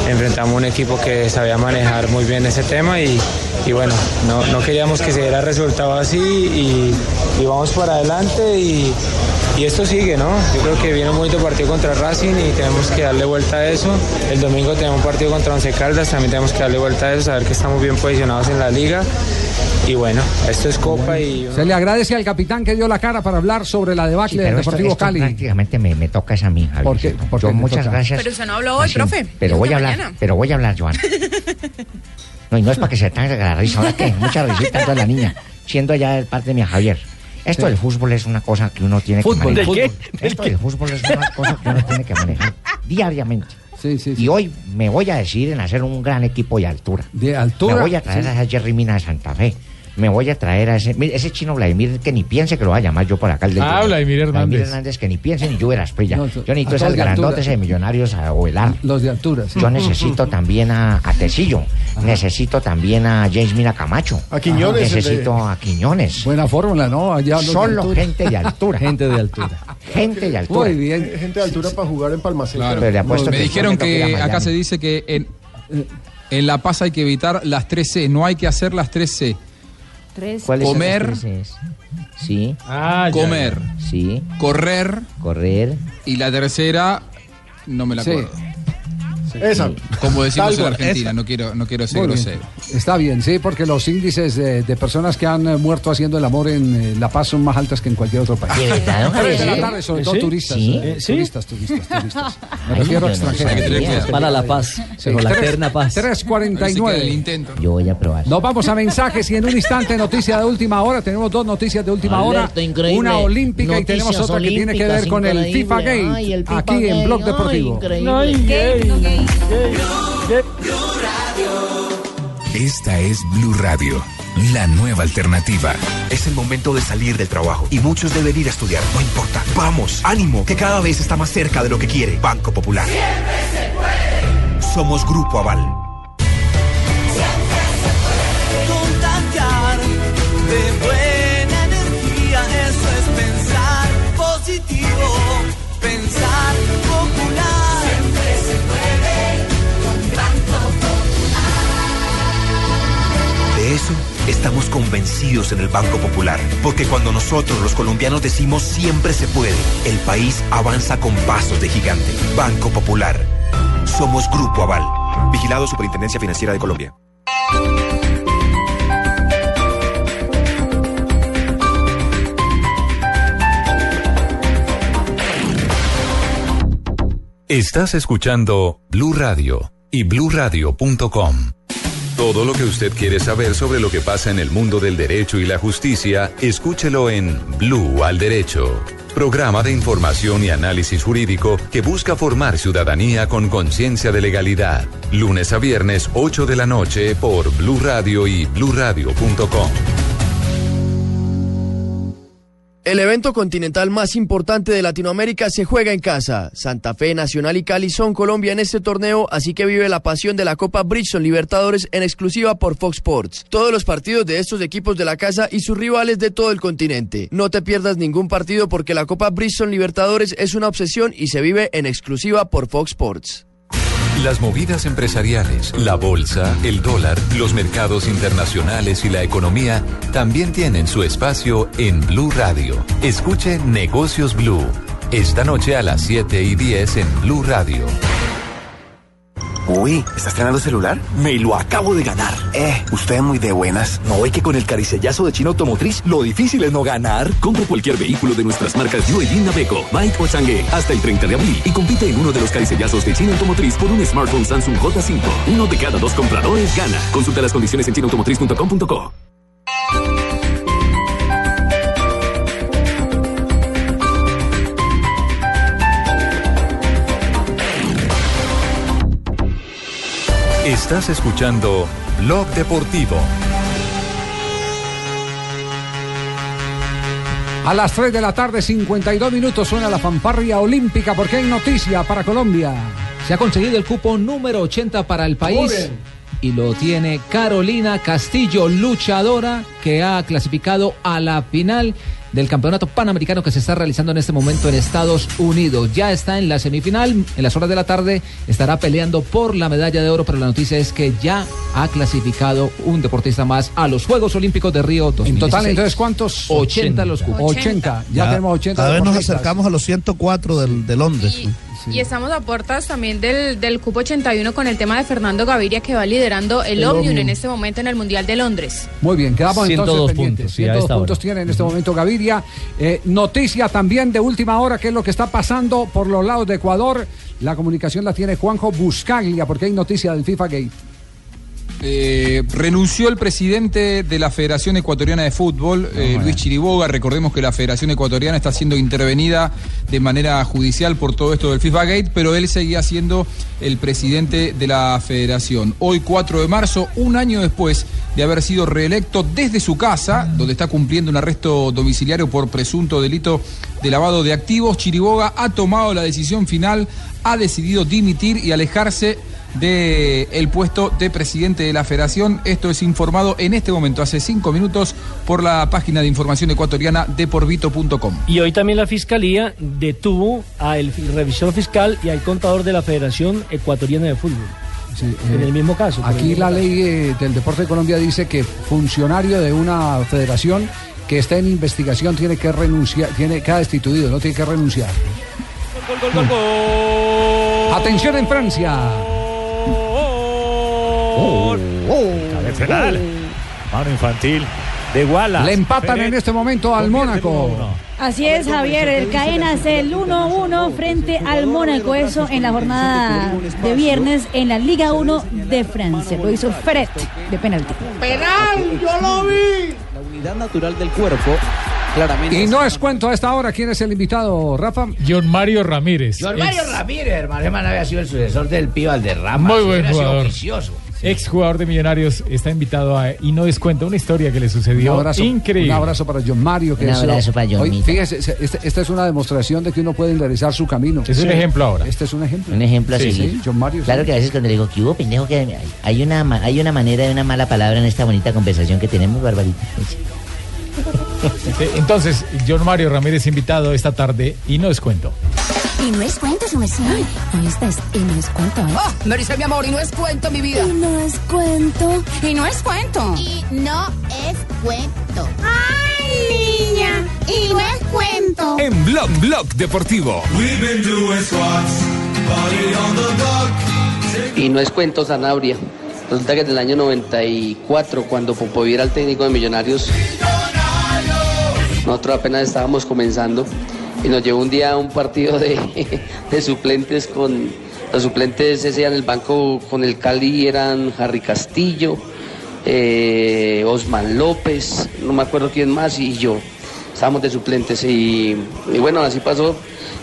S31: Enfrentamos un equipo que sabía manejar muy bien ese tema y, y bueno, no, no queríamos que se diera resultado así y, y vamos para adelante y, y esto sigue, ¿no? Yo creo que viene un bonito partido contra Racing y tenemos que darle vuelta a eso. El domingo tenemos un partido contra Once Caldas, también tenemos que darle vuelta a eso, saber que estamos bien posicionados en la liga. Y bueno, esto es Copa y...
S6: Se le agradece al capitán que dio la cara para hablar sobre la debacle del
S13: Pero esto,
S6: Deportivo
S13: esto
S6: Cali.
S13: prácticamente me, me toca es a mí, Javier.
S6: ¿Por qué? ¿Por
S13: Yo muchas
S6: toca?
S13: gracias.
S29: Pero usted no habló hoy,
S13: Así,
S29: profe.
S13: Pero voy a hablar,
S29: mañana.
S13: pero voy a hablar, Joan. No, y no es para que se tenga la risa, ahora que mucha risita toda la niña, siendo ya el parte de mi Javier. Esto del fútbol es una cosa que uno tiene
S14: Fútbol,
S13: que
S14: ¿de
S13: manejar.
S14: qué?
S13: Esto del fútbol es una cosa que uno tiene que manejar diariamente. Y hoy me voy a decidir en hacer un gran equipo de altura.
S6: De altura.
S13: Me voy a traer
S6: sí.
S13: a esa Jerry Mina de Santa Fe. Me voy a traer a ese, ese chino Vladimir que ni piense que lo va a llamar yo por acá. El del-
S15: Ah, Vladimir Hernández.
S13: Hernández que ni piense ni yo las Yo
S6: No,
S13: necesito
S6: a
S13: es
S6: de
S13: grandote ese de millonarios a Ovelar.
S6: Los de altura. sí.
S13: Yo necesito también a, a Tecillo. Necesito también a James Mina Camacho.
S6: A Quiñones, de-
S13: Necesito a Quiñones.
S6: Buena fórmula, ¿no? Allá los de
S13: Solo gente de altura.
S14: Gente de altura.
S13: Gente de altura.
S6: Muy bien.
S19: Gente de altura para jugar en Palmacete.
S11: Claro.
S13: Pero le apuesto
S11: Me
S13: que
S11: dijeron
S13: me a
S11: que acá se dice que en, en La Paz hay que evitar las 3C, no hay que hacer las 3C.
S7: Tres.
S13: ¿Cuáles son
S11: Comer.
S13: las? Sí.
S11: Comer,
S13: Sí.
S11: correr
S13: Correr.
S11: y la tercera no me la
S6: Sí.
S19: Esa.
S11: Como decimos
S6: Tal
S11: en Argentina, no quiero, no quiero ser grosero.
S6: Está bien, sí, porque los índices de, de personas que han muerto haciendo el amor en eh, La Paz son más altas que en cualquier otro país.
S13: ¿De verdad, don
S6: Tres de la
S13: Javier?
S6: tarde, sobre todo
S14: ¿Sí?
S6: turistas.
S13: ¿Sí?
S6: eh,
S14: ¿Sí?
S6: Turistas, turistas, turistas. Me
S13: Ay,
S6: refiero a
S13: no
S6: extranjeros.
S13: que tener cuidado.
S14: Para la paz,
S6: Sí,
S14: pero la eterna paz.
S11: A ver si queda el
S6: 3.49.
S11: intento.
S13: Yo voy a probar.
S6: Nos vamos a mensajes y en un instante noticia de última hora. Tenemos dos noticias de última hora.
S13: Increíble.
S6: Una olímpica y tenemos otra que tiene que ver con el FIFA Gate. aquí en. Blog Deportivo.
S22: Esta es Blue Radio, la nueva alternativa.
S28: Es el momento de salir del trabajo y muchos deben ir a estudiar. No importa. Vamos, ánimo, que cada vez está más cerca de lo que quiere. Banco Popular. Somos Grupo Aval. En el Banco Popular, porque cuando nosotros los colombianos decimos siempre se puede, el país avanza con pasos de gigante. Banco Popular. Somos Grupo Aval. Vigilado Superintendencia Financiera de Colombia.
S16: Estás escuchando Blue Radio y bluradio.com. Todo lo que usted quiere saber sobre lo que pasa en el mundo del derecho y la justicia, escúchelo en Blue al Derecho. programa de información y análisis jurídico que busca formar ciudadanía con conciencia de legalidad. Lunes a viernes, 8 de la noche por Blue Radio y bluradio.com.
S33: El evento continental más importante de Latinoamérica se juega en casa. Santa Fe, Nacional y Cali son Colombia en este torneo, así que vive la pasión de la Copa Bridgestone Libertadores en exclusiva por Fox Sports. Todos los partidos de estos equipos de la casa y sus rivales de todo el continente. No te pierdas ningún partido porque la Copa Bridgestone Libertadores es una obsesión y se vive en exclusiva por Fox Sports.
S16: Las movidas empresariales, la bolsa, el dólar, los mercados internacionales y la economía también tienen su espacio en Blue Radio. Escuche Negocios Blue. Esta noche a las 7 y 10 en Blue Radio.
S34: Uy, ¿estás estrenando celular? Me lo acabo de ganar. Eh, usted es muy de buenas. No ve que con el caricellazo de China Automotriz, lo difícil es no ganar.
S35: Compra cualquier vehículo de nuestras marcas Yue y Naveco, Bike o Chang'e hasta el 30 de abril y compite en uno de los caricellazos de China Automotriz por un smartphone Samsung J5. Uno de cada dos compradores gana. Consulta las condiciones en chinaautomotriz.com.co.
S16: Estás escuchando Blog Deportivo.
S6: A las 3 de la tarde, 52 minutos, suena la fanfarria olímpica porque hay noticia para Colombia.
S36: Se ha conseguido el cupo número 80 para el país y lo tiene Carolina Castillo, luchadora que ha clasificado a la final del Campeonato Panamericano que se está realizando en este momento en Estados Unidos. Ya está en la semifinal, en las horas de la tarde estará peleando por la medalla de oro, pero la noticia es que ya ha clasificado un deportista más a los Juegos Olímpicos de Río 2016.
S6: En total, entonces, ¿cuántos?
S36: 80 los cupos.
S6: 80, ya, tenemos 80.
S10: Cada vez nos acercamos a los 104 del, de Londres.
S29: Y estamos a puertas también del, del cupo 81 con el tema de Fernando Gaviria que va liderando el,
S6: El
S29: Omnium
S6: Omnium.
S29: en este momento en el Mundial de Londres.
S6: Muy bien, quedamos
S14: 102
S6: entonces pendientes.
S14: puntos, sí, a
S6: 102
S14: esta hora.
S6: puntos tiene en este momento Gaviria. Eh, noticia también de última hora, que es lo que está pasando por los lados de Ecuador. La comunicación la tiene Juanjo Buscaglia, porque hay noticia del FIFA Gate.
S11: Eh, renunció el presidente de la Federación Ecuatoriana de Fútbol, eh, Luis Chiriboga. Recordemos que la Federación Ecuatoriana está siendo intervenida de manera judicial por todo esto del FIFA Gate, pero él seguía siendo el presidente de la Federación. Hoy, 4 de marzo, un año después de haber sido reelecto desde su casa, donde está cumpliendo un arresto domiciliario por presunto delito de lavado de activos, Chiriboga ha tomado la decisión final, ha decidido dimitir y alejarse del el puesto de presidente de la federación. Esto es informado en este momento, hace cinco minutos, por la página de información ecuatoriana deporvito.com.
S4: Y hoy también la Fiscalía detuvo al revisor fiscal y al contador de la Federación Ecuatoriana de Fútbol. en
S6: Eh,
S4: el mismo caso.
S6: Aquí
S4: mismo
S6: la
S4: caso.
S6: ley eh, del deporte de Colombia dice que funcionario de una federación que está en investigación tiene que renunciar, tiene que destituido, no tiene que renunciar. Atención en Francia.
S37: Cabe penal. Mano infantil de Wallace.
S6: Le empatan
S37: Pérez
S6: en este momento al Mónaco.
S7: Así es, Javier. El CAEN hace el 1-1 frente al Mónaco. Eso en la jornada de viernes en la Liga 1 de Francia. Lo hizo Fred de penalti.
S38: ¡Penal! ¡Yo lo vi!
S14: La unidad natural del cuerpo, claramente.
S6: Y no es cuento a esta hora quién es el invitado, Rafa.
S15: John Mario Ramírez.
S27: John Mario
S15: ex-
S27: Ramírez, hermano, hermano, había sido el sucesor del Pío Valderrama.
S15: Muy buen
S27: hubiera sido
S15: Ex jugador de Millonarios está invitado a y no descuenta una historia que le sucedió
S6: Un abrazo,
S15: increíble.
S6: un abrazo para John Mario. Que
S15: Un
S6: es,
S15: abrazo para John
S6: hoy. Fíjese, se- este- esta es una demostración de que uno puede enderezar su camino.
S15: Es un ejemplo ahora.
S6: Este es un ejemplo.
S27: Un ejemplo a
S6: Sí,
S27: seguir.
S6: John Mario.
S27: Claro
S6: sí.
S27: que a veces cuando le digo que hubo pendejo que hay- hay una hay una manera de una mala palabra en esta bonita conversación que tenemos, Barbarita.
S15: Entonces, John Mario Ramírez invitado esta tarde y no descuento.
S39: Y no es cuento, su merced. No es des- y no es cuento, ¿eh?
S40: Oh, Maricel, mi amor, y no es cuento, mi vida.
S39: Y no es cuento.
S40: Y no es cuento.
S39: Y no es cuento. ¡Ay, niña! Y no es cuento.
S22: En Blog Blog Deportivo.
S41: Y no es cuento Sanabria. Resulta que en el año 94, cuando Popovi era el técnico de Millonarios, nosotros apenas estábamos comenzando y nos llevó un día a un partido de, de suplentes con los suplentes ese día en el banco con el Cali eran Harry Castillo, eh, Osman López, no me acuerdo quién más y yo. estábamos de suplentes y, bueno, así pasó.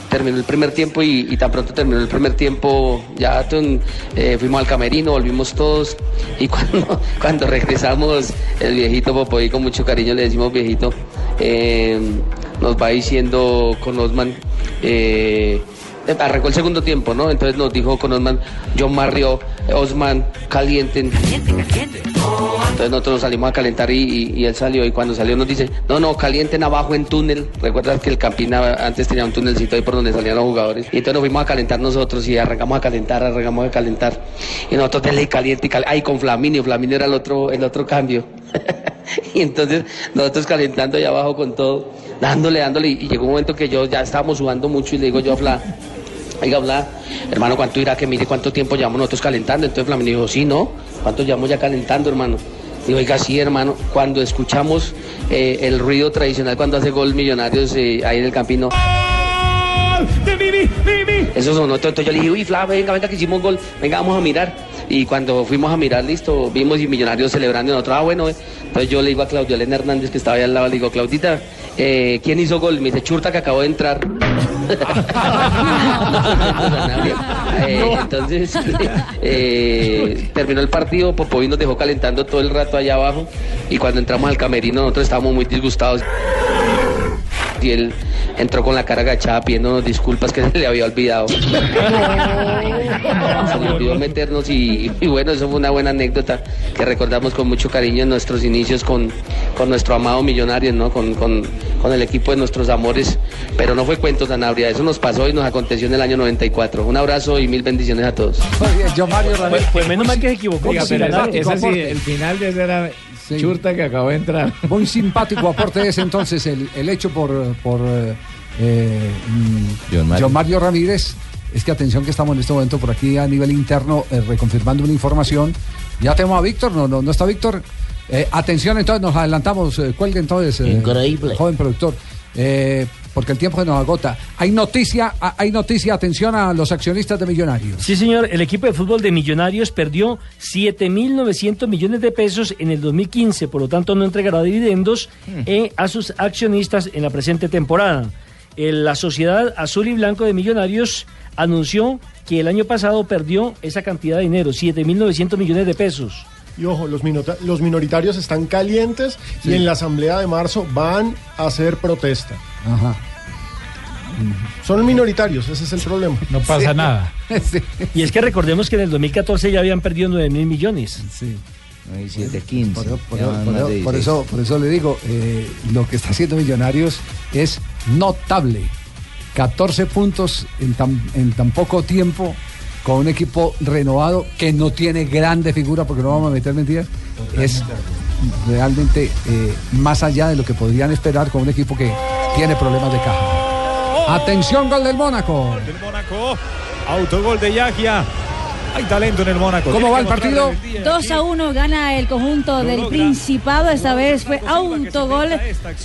S41: Terminó el primer tiempo y, tan pronto terminó el primer tiempo, ya eh, fuimos al camerino, volvimos todos y cuando, cuando regresamos, el viejito Popoy, con mucho cariño le decimos viejito, eh, nos va diciendo con Osman, eh, arrancó el segundo tiempo, ¿no? Entonces nos dijo con Osman, John Mario, Osman, calienten. Entonces nosotros nos salimos a calentar y, y- y él salió y cuando salió nos dice, no, no, calienten abajo en túnel. Recuerdas que el Campina antes tenía un túnelcito ahí por donde salían los jugadores. Y entonces nos fuimos a calentar nosotros y arrancamos a calentar, arrancamos a calentar. Y nosotros denle caliente y caliente. Ay, con Flaminio, Flaminio era el otro, el otro cambio. y entonces nosotros calentando allá abajo con todo, dándole, dándole. Y llegó un momento que yo ya estábamos sudando mucho y le digo yo a Fla, Oiga, Bla, hermano, ¿cuánto irá? Que mire cuánto tiempo llevamos nosotros calentando. Entonces Flaminio dijo, sí, ¿no? ¿Cuánto llevamos ya calentando, hermano? Digo, oiga, sí, hermano, cuando escuchamos eh, el ruido tradicional cuando hace gol Millonarios eh, ahí en el Campino. Eso sonó, entonces yo le dije, uy, Fla, venga, venga, que hicimos gol, venga, vamos a mirar. Y cuando fuimos a mirar, listo, vimos y Millonarios celebrando y nosotros, ah, bueno, eh. entonces yo le digo a Claudio Elena Hernández, que estaba ahí al lado, le digo, Claudita, eh, ¿quién hizo gol? Me dice, Churta, que acabó de entrar. Eh, entonces eh, terminó el partido, Popoy nos dejó calentando todo el rato allá abajo y cuando entramos al camerino nosotros estábamos muy disgustados y él entró con la cara agachada pidiéndonos disculpas que se le había olvidado. se le olvidó meternos y, y bueno, eso fue una buena anécdota que recordamos con mucho cariño en nuestros inicios con, con nuestro amado Millonarios, ¿no? Con, con- con el equipo de nuestros amores, pero no fue cuento Sanabria, eso nos pasó y nos aconteció en el año 94. Un abrazo y mil bendiciones a todos.
S6: Yo Mario
S4: Pues, pues menos mal que se equivocó.
S6: Oiga, pero esa- esa sí,
S4: el
S6: final
S4: de ese era
S6: Churta
S37: que acabó de entrar.
S6: Muy simpático aporte es entonces el, el hecho por, por eh, eh,
S37: John Mario.
S6: John Mario Ramírez. Es que atención que estamos en este momento por aquí a nivel interno eh, reconfirmando una información. Ya tenemos a Víctor, no, no, no está Víctor. Eh, atención entonces, nos adelantamos. Eh, cuelgue entonces. eh,
S27: Increíble.
S6: Joven productor. Eh, porque el tiempo se nos agota. Hay noticia, hay noticia, atención a los accionistas de Millonarios.
S4: Sí, señor. El equipo de fútbol de Millonarios perdió 7.900 millones de pesos en el 2015, por lo tanto no entregará dividendos eh, a sus accionistas en la presente temporada. La Sociedad Azul y Blanco de Millonarios anunció que el año pasado perdió esa cantidad de dinero, 7.900 millones de pesos.
S42: Y ojo, los, los minoritarios están calientes
S4: Sí.
S42: y en la asamblea de marzo van a hacer protesta.
S6: Ajá.
S42: Son minoritarios, ese es el problema.
S15: No pasa nada.
S4: Y es que recordemos que en el 2014 ya habían perdido 9 mil millones.
S6: Sí.
S27: 7, 15.
S6: Por, por- por- por eso, por eso le digo, eh, lo que está haciendo Millonarios es notable. 14 puntos en tan, en tan poco tiempo con un equipo renovado que no tiene grande figura, porque no vamos a meter mentiras, es realmente eh, más allá de lo que podrían esperar con un equipo que tiene problemas de caja. Atención, gol del Mónaco.
S37: Del Mónaco. Autogol de Yagia. Hay talento en el Mónaco.
S6: ¿Cómo va el partido?
S37: mostrarle el día.
S7: 2 a 1 gana el conjunto del Principado. Esta vez fue autogol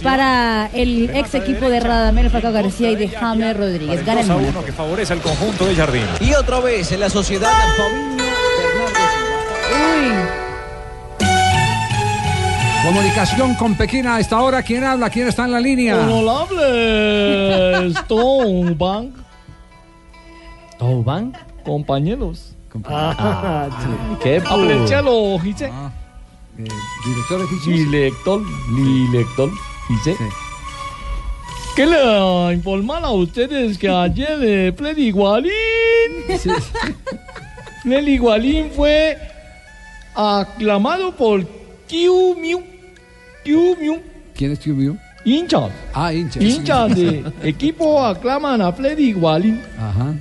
S7: para el ex equipo de Radamel Falcao García y de James Rodríguez. Gana el
S37: 2 a 1
S7: Mónaco.
S37: que favorece al conjunto de Jardín.
S43: Y otra vez en la sociedad
S6: Comunicación con Pekín a esta hora. ¿Quién habla? ¿Quién está en la línea?
S44: Honorable Stonebank. Stonebank, compañeros.
S14: Ah, qué pu-
S44: Aprecialo, dice.
S6: Eh, director de
S44: Director, director, dice. ¿Qué le informar a ustedes que ayer eh, Freddy Guarín? Freddy Guarín fue aclamado por Kiu Miu. Kiu Miu.
S6: ¿Quién es Tiu Miu?
S44: Hinchas.
S6: Ah, hinchas.
S44: Hinchas de equipo aclaman a Freddy Guarín.
S6: Ajá.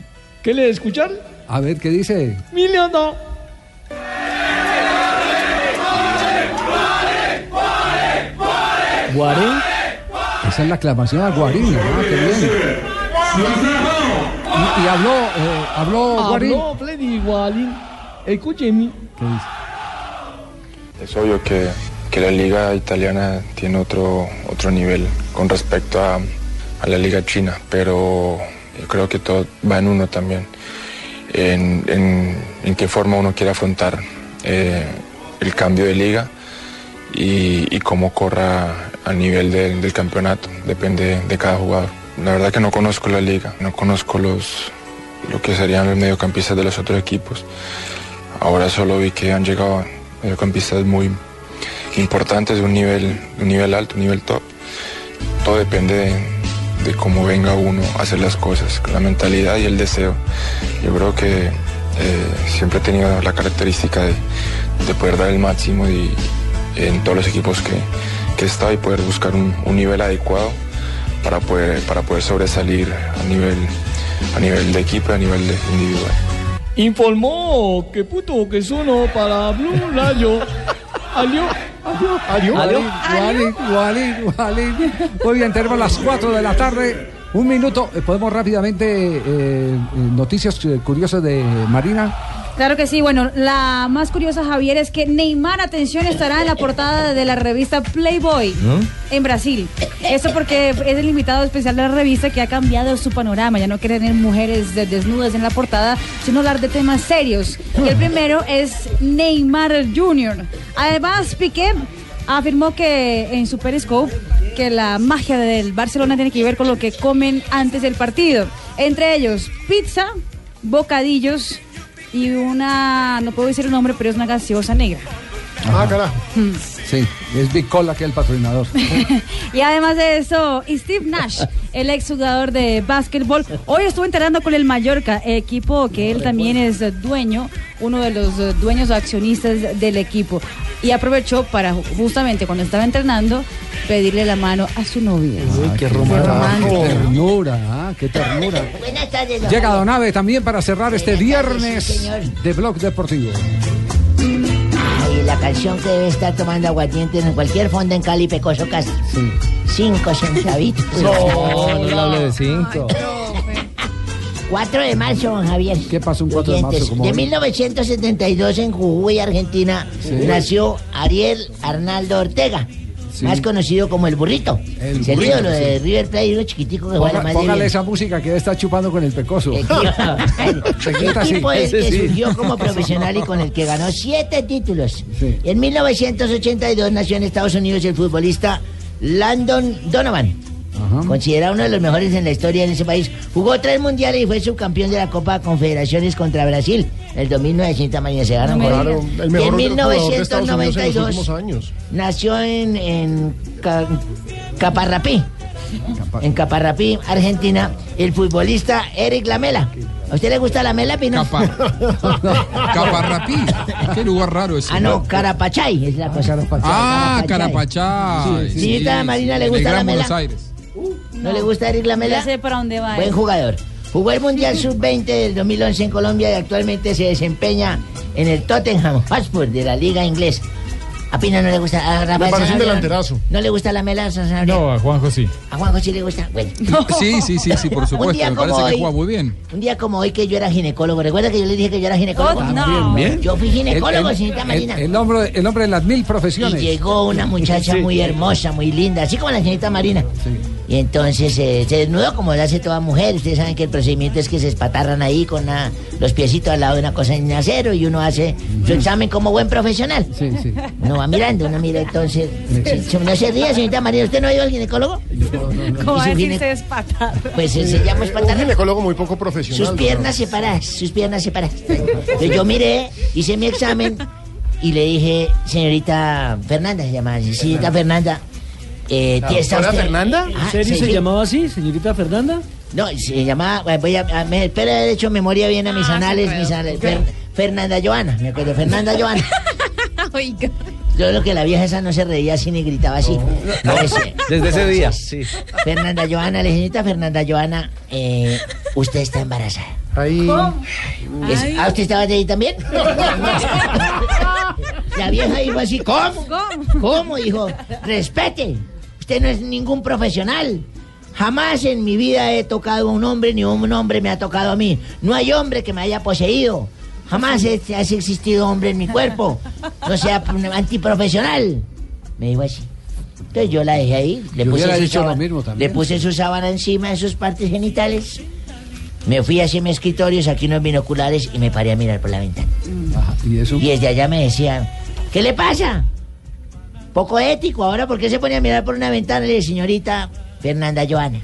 S44: ¿Qué le escuchar?
S6: A ver, ¿qué dice?
S44: Miliano.
S6: Guarín. Esa es la aclamación a Guarín. Ah, qué bien. Y, y habló, eh, habló Guarín.
S44: Habló Freddy Guarín. Escúcheme.
S6: ¿Qué dice?
S45: Es obvio que, que la liga italiana tiene otro, otro nivel con respecto a, a la liga china, pero yo creo que todo va en uno también, en, en- qué forma uno quiere afrontar eh, el cambio de liga y, cómo corra a nivel del- campeonato. Depende de cada jugador. La verdad que no conozco la liga, no conozco los, lo que serían los mediocampistas de los otros equipos. Ahora solo vi que han llegado mediocampistas muy importantes de un nivel, un nivel alto, un nivel top. Todo depende de, de cómo venga uno a hacer las cosas, la mentalidad y el deseo. Yo creo que eh, siempre he tenido la característica de, de poder dar el máximo y, en todos los equipos que, que he estado y poder buscar un, un nivel adecuado para poder, para poder sobresalir a nivel, a nivel de equipo a nivel de individual.
S44: Informó que puto que sono para Blue Radio. Alió.
S6: Alió. Gualín, gualín, gualín. Muy bien, tenemos las 4 de la tarde. Un minuto. Eh, ¿Podemos rápidamente eh, eh, noticias curiosas de Marina?
S7: Claro que sí, bueno, la más curiosa, Javier, es que Neymar, atención, estará en la portada de la revista Playboy en Brasil. Esto porque es el invitado especial de la revista que ha cambiado su panorama. Ya no quiere tener mujeres de- desnudas en la portada, sino hablar de temas serios. Y el primero es Neymar Jr. Además, Piqué afirmó que en su Periscope que la magia del Barcelona tiene que ver con lo que comen antes del partido. Entre ellos, pizza, bocadillos y una, no puedo decir el nombre, pero es una gaseosa negra.
S42: Ah, carajo.
S6: Sí, es Big Cola que es el patrocinador.
S7: Y además de eso, Steve Nash, el exjugador de básquetbol, hoy estuvo entrenando con el Mallorca, equipo que él también es dueño, uno de los dueños o accionistas del equipo. Y aprovechó para ju- justamente cuando estaba entrenando pedirle la mano a su novia.
S6: qué
S7: romántico.
S6: Qué ternura, ah, qué ternura.
S27: Buenas tardes,
S6: Llega. Donave también para cerrar este viernes de Blog Deportivo.
S27: La canción que debe estar tomando aguardiente en cualquier fondo en Cali, Pecoso Castro. Cinco centavitos.
S36: No, no le hable de cinco.
S27: 4 de marzo, don Javier.
S6: ¿Qué pasó un 4 de marzo? Como
S27: de
S6: hoy?
S27: 1972 en Jujuy, Argentina,
S6: Sí.
S27: nació Ariel Arnaldo Ortega.
S6: Sí.
S27: Más conocido como el burrito.
S6: El
S27: Es el
S6: burrito,
S27: ídolo
S6: sí.
S27: de River Plate, uno chiquitico que juega
S6: Ponga-
S27: más de
S6: póngale esa música que está chupando con el pecoso.
S27: El equipo del
S6: Ese
S27: que surgió como profesional y con el que ganó siete títulos. En 1982 nació en Estados Unidos el futbolista Landon Donovan. Considerado uno de los mejores en la historia en ese país. Jugó tres mundiales y fue subcampeón de la Copa Confederaciones contra Brasil. El 2009, señorita María, se.
S42: El
S27: Y
S42: mejor
S27: en
S42: jugador de Estados Unidos en los
S27: 1992
S42: últimos años.
S27: nació en, en Ca- Caparrapí. En Caparrapí, Argentina, el futbolista Eric Lamela. ¿A usted le gusta Lamela, Pino?
S11: Caparrapí. Qué lugar raro ese.
S27: Ah, no, Carapachay es la cosa.
S11: Ah, Carapachay.
S27: Sí, sí. Señorita Marina, ¿le
S11: En
S27: gusta
S11: Gran
S27: Lamela?
S11: Buenos Aires.
S27: ¿No le gusta Eric Lamela?
S7: Ya sé para dónde va.
S27: Buen jugador. Jugó el Mundial Sub-20 del 2011 en Colombia y actualmente se desempeña en el Tottenham Hotspur de la Liga Inglesa. A Pino no le gusta. A Rafael
S42: Me parece un delanterazo.
S27: ¿No le gusta la mela? Sanabria?
S15: No, a Juanjo sí.
S27: A Juanjo sí le gusta. Bueno.
S11: Sí, sí, sí, sí, por
S27: Un
S11: supuesto.
S27: día
S11: Me
S27: como
S11: parece que juega muy bien.
S27: Un día como hoy que yo era ginecólogo. ¿Recuerda que yo le dije que yo era ginecólogo?
S7: Oh, no.
S6: Bien, bien.
S27: Yo fui ginecólogo,
S6: El- el-
S27: señorita
S6: el-
S27: Marina.
S6: El, hombre, el hombre de las mil
S27: Y
S6: profesiones.
S27: llegó una muchacha muy hermosa, muy linda, así como la señorita Marina. Y entonces eh, se desnudó como lo hace toda mujer. Ustedes saben que el procedimiento es que se espatarran ahí con una- los piecitos al lado de una cosa en acero y uno hace su examen como buen profesional.
S6: Sí, sí.
S27: Uno va mirando, uno mira entonces. Sí, sí, no se ría, señorita Marina. ¿Usted no ha ido al ginecólogo?
S7: ¿Cómo va a decirse?
S27: Pues eh, se llama
S42: Un
S27: espatarrar.
S42: ginecólogo muy poco profesional.
S27: Sus piernas separadas, sus piernas separadas. Entonces yo miré, hice mi examen y le dije, señorita Fernanda, se llamaba así, señorita Fernanda. Eh, ¿tiene- está
S4: ¿Doctora
S27: usted-
S4: Fernanda?
S27: Ah,
S4: ¿En serio
S27: sí,
S4: se
S27: sí.
S4: llamaba así, señorita Fernanda?
S27: No, se llamaba, bueno, voy a, a- me espera haber hecho memoria bien a mis
S29: Ah,
S27: anales,
S29: sí,
S27: mis anales. Fer- Fernanda Joana, me acuerdo, Fernanda Joana.
S29: Oiga.
S27: Yo creo que la vieja esa no se reía así ni gritaba así. Eh,
S14: Desde ese día, sí.
S27: Fernanda Joana, la señorita Fernanda Joana, eh, usted está embarazada.
S42: Ahí.
S27: Es-
S29: Ay.
S27: ¿Ah, usted estaba ahí también? La vieja dijo así, ¿cómo? ¿Cómo? Dijo, respete, usted no es ningún profesional. Jamás en mi vida he tocado a un hombre, ni un hombre me ha tocado a mí. No hay hombre que me haya poseído. Jamás he- ha existido hombre en mi cuerpo. No sea antiprofesional. Me dijo así. Entonces yo la dejé ahí, le
S6: Yo
S27: puse,
S6: dicho lo
S27: sábana,
S6: mismo también.
S27: le puse su sábana encima de sus partes genitales. Me fui hacia mi escritorio, saqué unos binoculares y me paré a mirar por la ventana.
S6: Ajá, ¿Y eso?
S27: Y desde allá me decían, ¿qué le pasa? Poco ético. Ahora, ¿por qué se pone a mirar por una ventana? Le dice, señorita Fernanda Joana.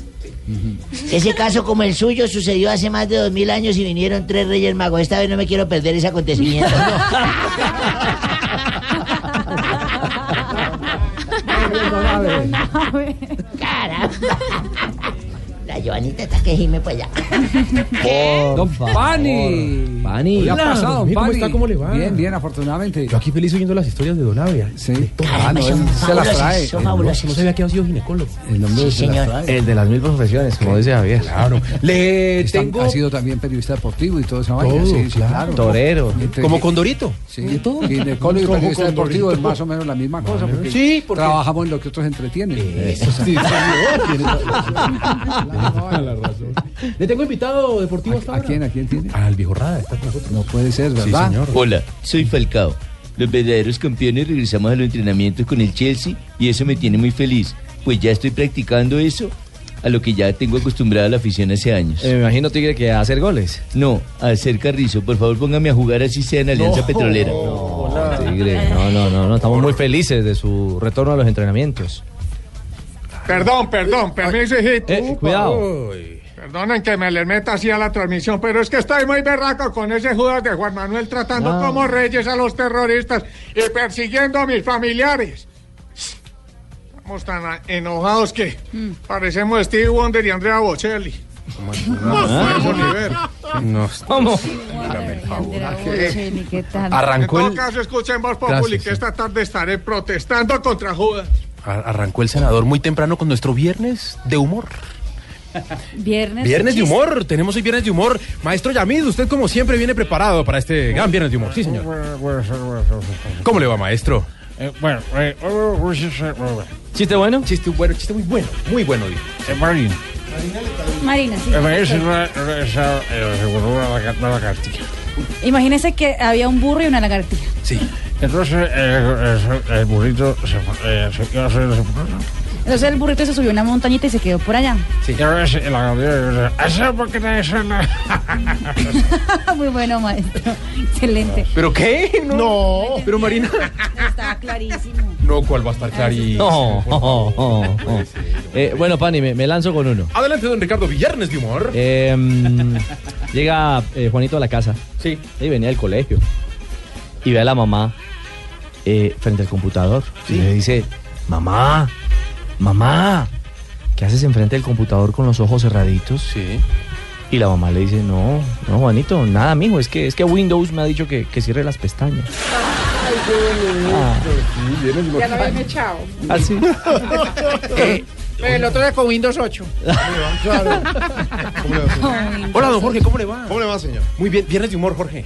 S27: Ese caso como el suyo sucedió hace más de dos mil años y vinieron tres reyes magos. Esta vez no me quiero perder ese acontecimiento. Caramba. La Joanita está que gime pues ya.
S6: Don Pani.
S14: Pani.
S6: ¿Qué ha pasado,
S46: ¿cómo
S6: Pani?
S46: está? ¿Cómo le va?
S6: Bien, bien, afortunadamente.
S46: Yo aquí feliz oyendo las historias de Don Avia.
S6: Sí.
S46: Ah, no, él se las trae.
S6: son
S46: no,
S6: fabulosas.
S46: No sabía que había sido ginecólogo.
S6: El nombre las
S46: señor.
S6: trae.
S46: El de las mil profesiones, como dice Javier. Claro. Le
S6: Está-
S46: tengo...
S6: Ha sido también periodista deportivo y todo esa vaina.
S46: Todo,
S6: sí, sí,
S46: claro.
S14: Torero.
S46: Como Condorito.
S6: Sí, ginecólogo y
S46: Como
S6: periodista deportivo es más o menos la misma cosa. Porque
S46: Sí, porque-
S6: trabajamos en lo que otros entretienen.
S46: Eso sí, señor. La razón. Le tengo invitado deportivo hasta
S6: ¿A
S46: ahora.
S6: quién? ¿A quién tiene?
S46: Al viejo Rada, está con nosotros.
S6: No puede ser,
S46: Sí,
S6: ¿verdad?
S46: señor.
S47: Hola, soy Falcao. Los verdaderos campeones regresamos a los entrenamientos con el Chelsea y eso me tiene muy feliz, pues ya estoy practicando eso a lo que ya tengo acostumbrada la afición hace años.
S14: Eh, me imagino, Tigre, que a hacer goles.
S47: No, a hacer carrizo. Por favor, póngame a jugar así sea en Alianza Petrolera.
S14: Tigre, no, no, no, no. Estamos muy felices de su retorno a los entrenamientos.
S48: Perdón, perdón, permiso, hijito.
S14: Eh, cuidado.
S48: Perdonen que me les meta así a la transmisión, pero es que estoy muy berraco con ese Judas de Juan Manuel tratando
S14: No.
S48: como reyes a los terroristas y persiguiendo a mis familiares. Estamos tan enojados que parecemos Steve Wonder y Andrea Bocelli. No.
S14: ¿Cómo?
S46: Arrancó
S48: en
S46: el,
S48: todo caso, escuchen Voz Populi que esta tarde estaré protestando contra Judas.
S46: Ar- arrancó el senador muy temprano con nuestro viernes de humor.
S7: Viernes.
S46: Viernes de humor, tenemos hoy viernes de humor. Maestro Yamid, usted como siempre viene preparado para este gran viernes de humor. Sí, señor. ¿Cómo le va, maestro?
S48: bueno,
S14: ¿Chiste bueno?
S46: Chiste bueno, chiste muy bueno, muy bueno, digo.
S48: Marina.
S7: Marina, sí.
S48: la
S7: Imagínese que había un burro y una lagartija.
S46: Sí.
S48: Entonces el burrito se, a hacer
S7: Entonces el burrito se subió a una montañita y se quedó por allá.
S48: Sí. Y ahora sí, la ¿Eso por qué no suena?
S7: Muy bueno, maestro. Excelente.
S46: ¿Pero qué? No. Pero Marina.
S7: Está clarísimo.
S46: No, ¿cuál va a estar clarísimo?
S14: No, oh, oh, oh. Eh, bueno, Pani, me, me lanzo con uno.
S46: Adelante, don Ricardo, viernes de humor.
S14: Eh, mm, llega eh, Juanito a la casa.
S46: Sí.
S14: Y venía del colegio. Y ve a la mamá eh, frente al computador. Y le dice, mamá, mamá, ¿qué haces enfrente del computador con los ojos cerraditos?
S46: Sí.
S14: Y la mamá le dice, no, no, Juanito, nada, mijo, es que, es que Windows me ha dicho que, que cierre las pestañas. Ah,
S38: Ya lo habían echado.
S14: así.
S38: El otro día con Windows 8.
S46: Hola, don Jorge, ¿cómo le va?
S42: ¿Cómo le va, señor?
S46: Muy bien, viernes de humor, Jorge.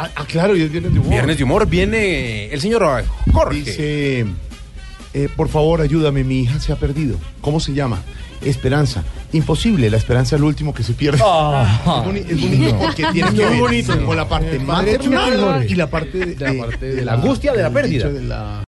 S42: Ah, ah, claro, y es viernes de humor.
S46: Viernes de humor viene el señor Jorge.
S42: Dice, eh, por favor, ayúdame, mi hija se ha perdido. ¿Cómo se llama? Esperanza. Imposible, la esperanza es lo último que se pierde.
S46: Ah.
S42: es, boni- es bonito porque tiene que ver
S46: bonito.
S42: con la parte
S46: Padre
S42: maternal y la parte de,
S46: De la parte de la angustia de la pérdida.
S42: dicho de la-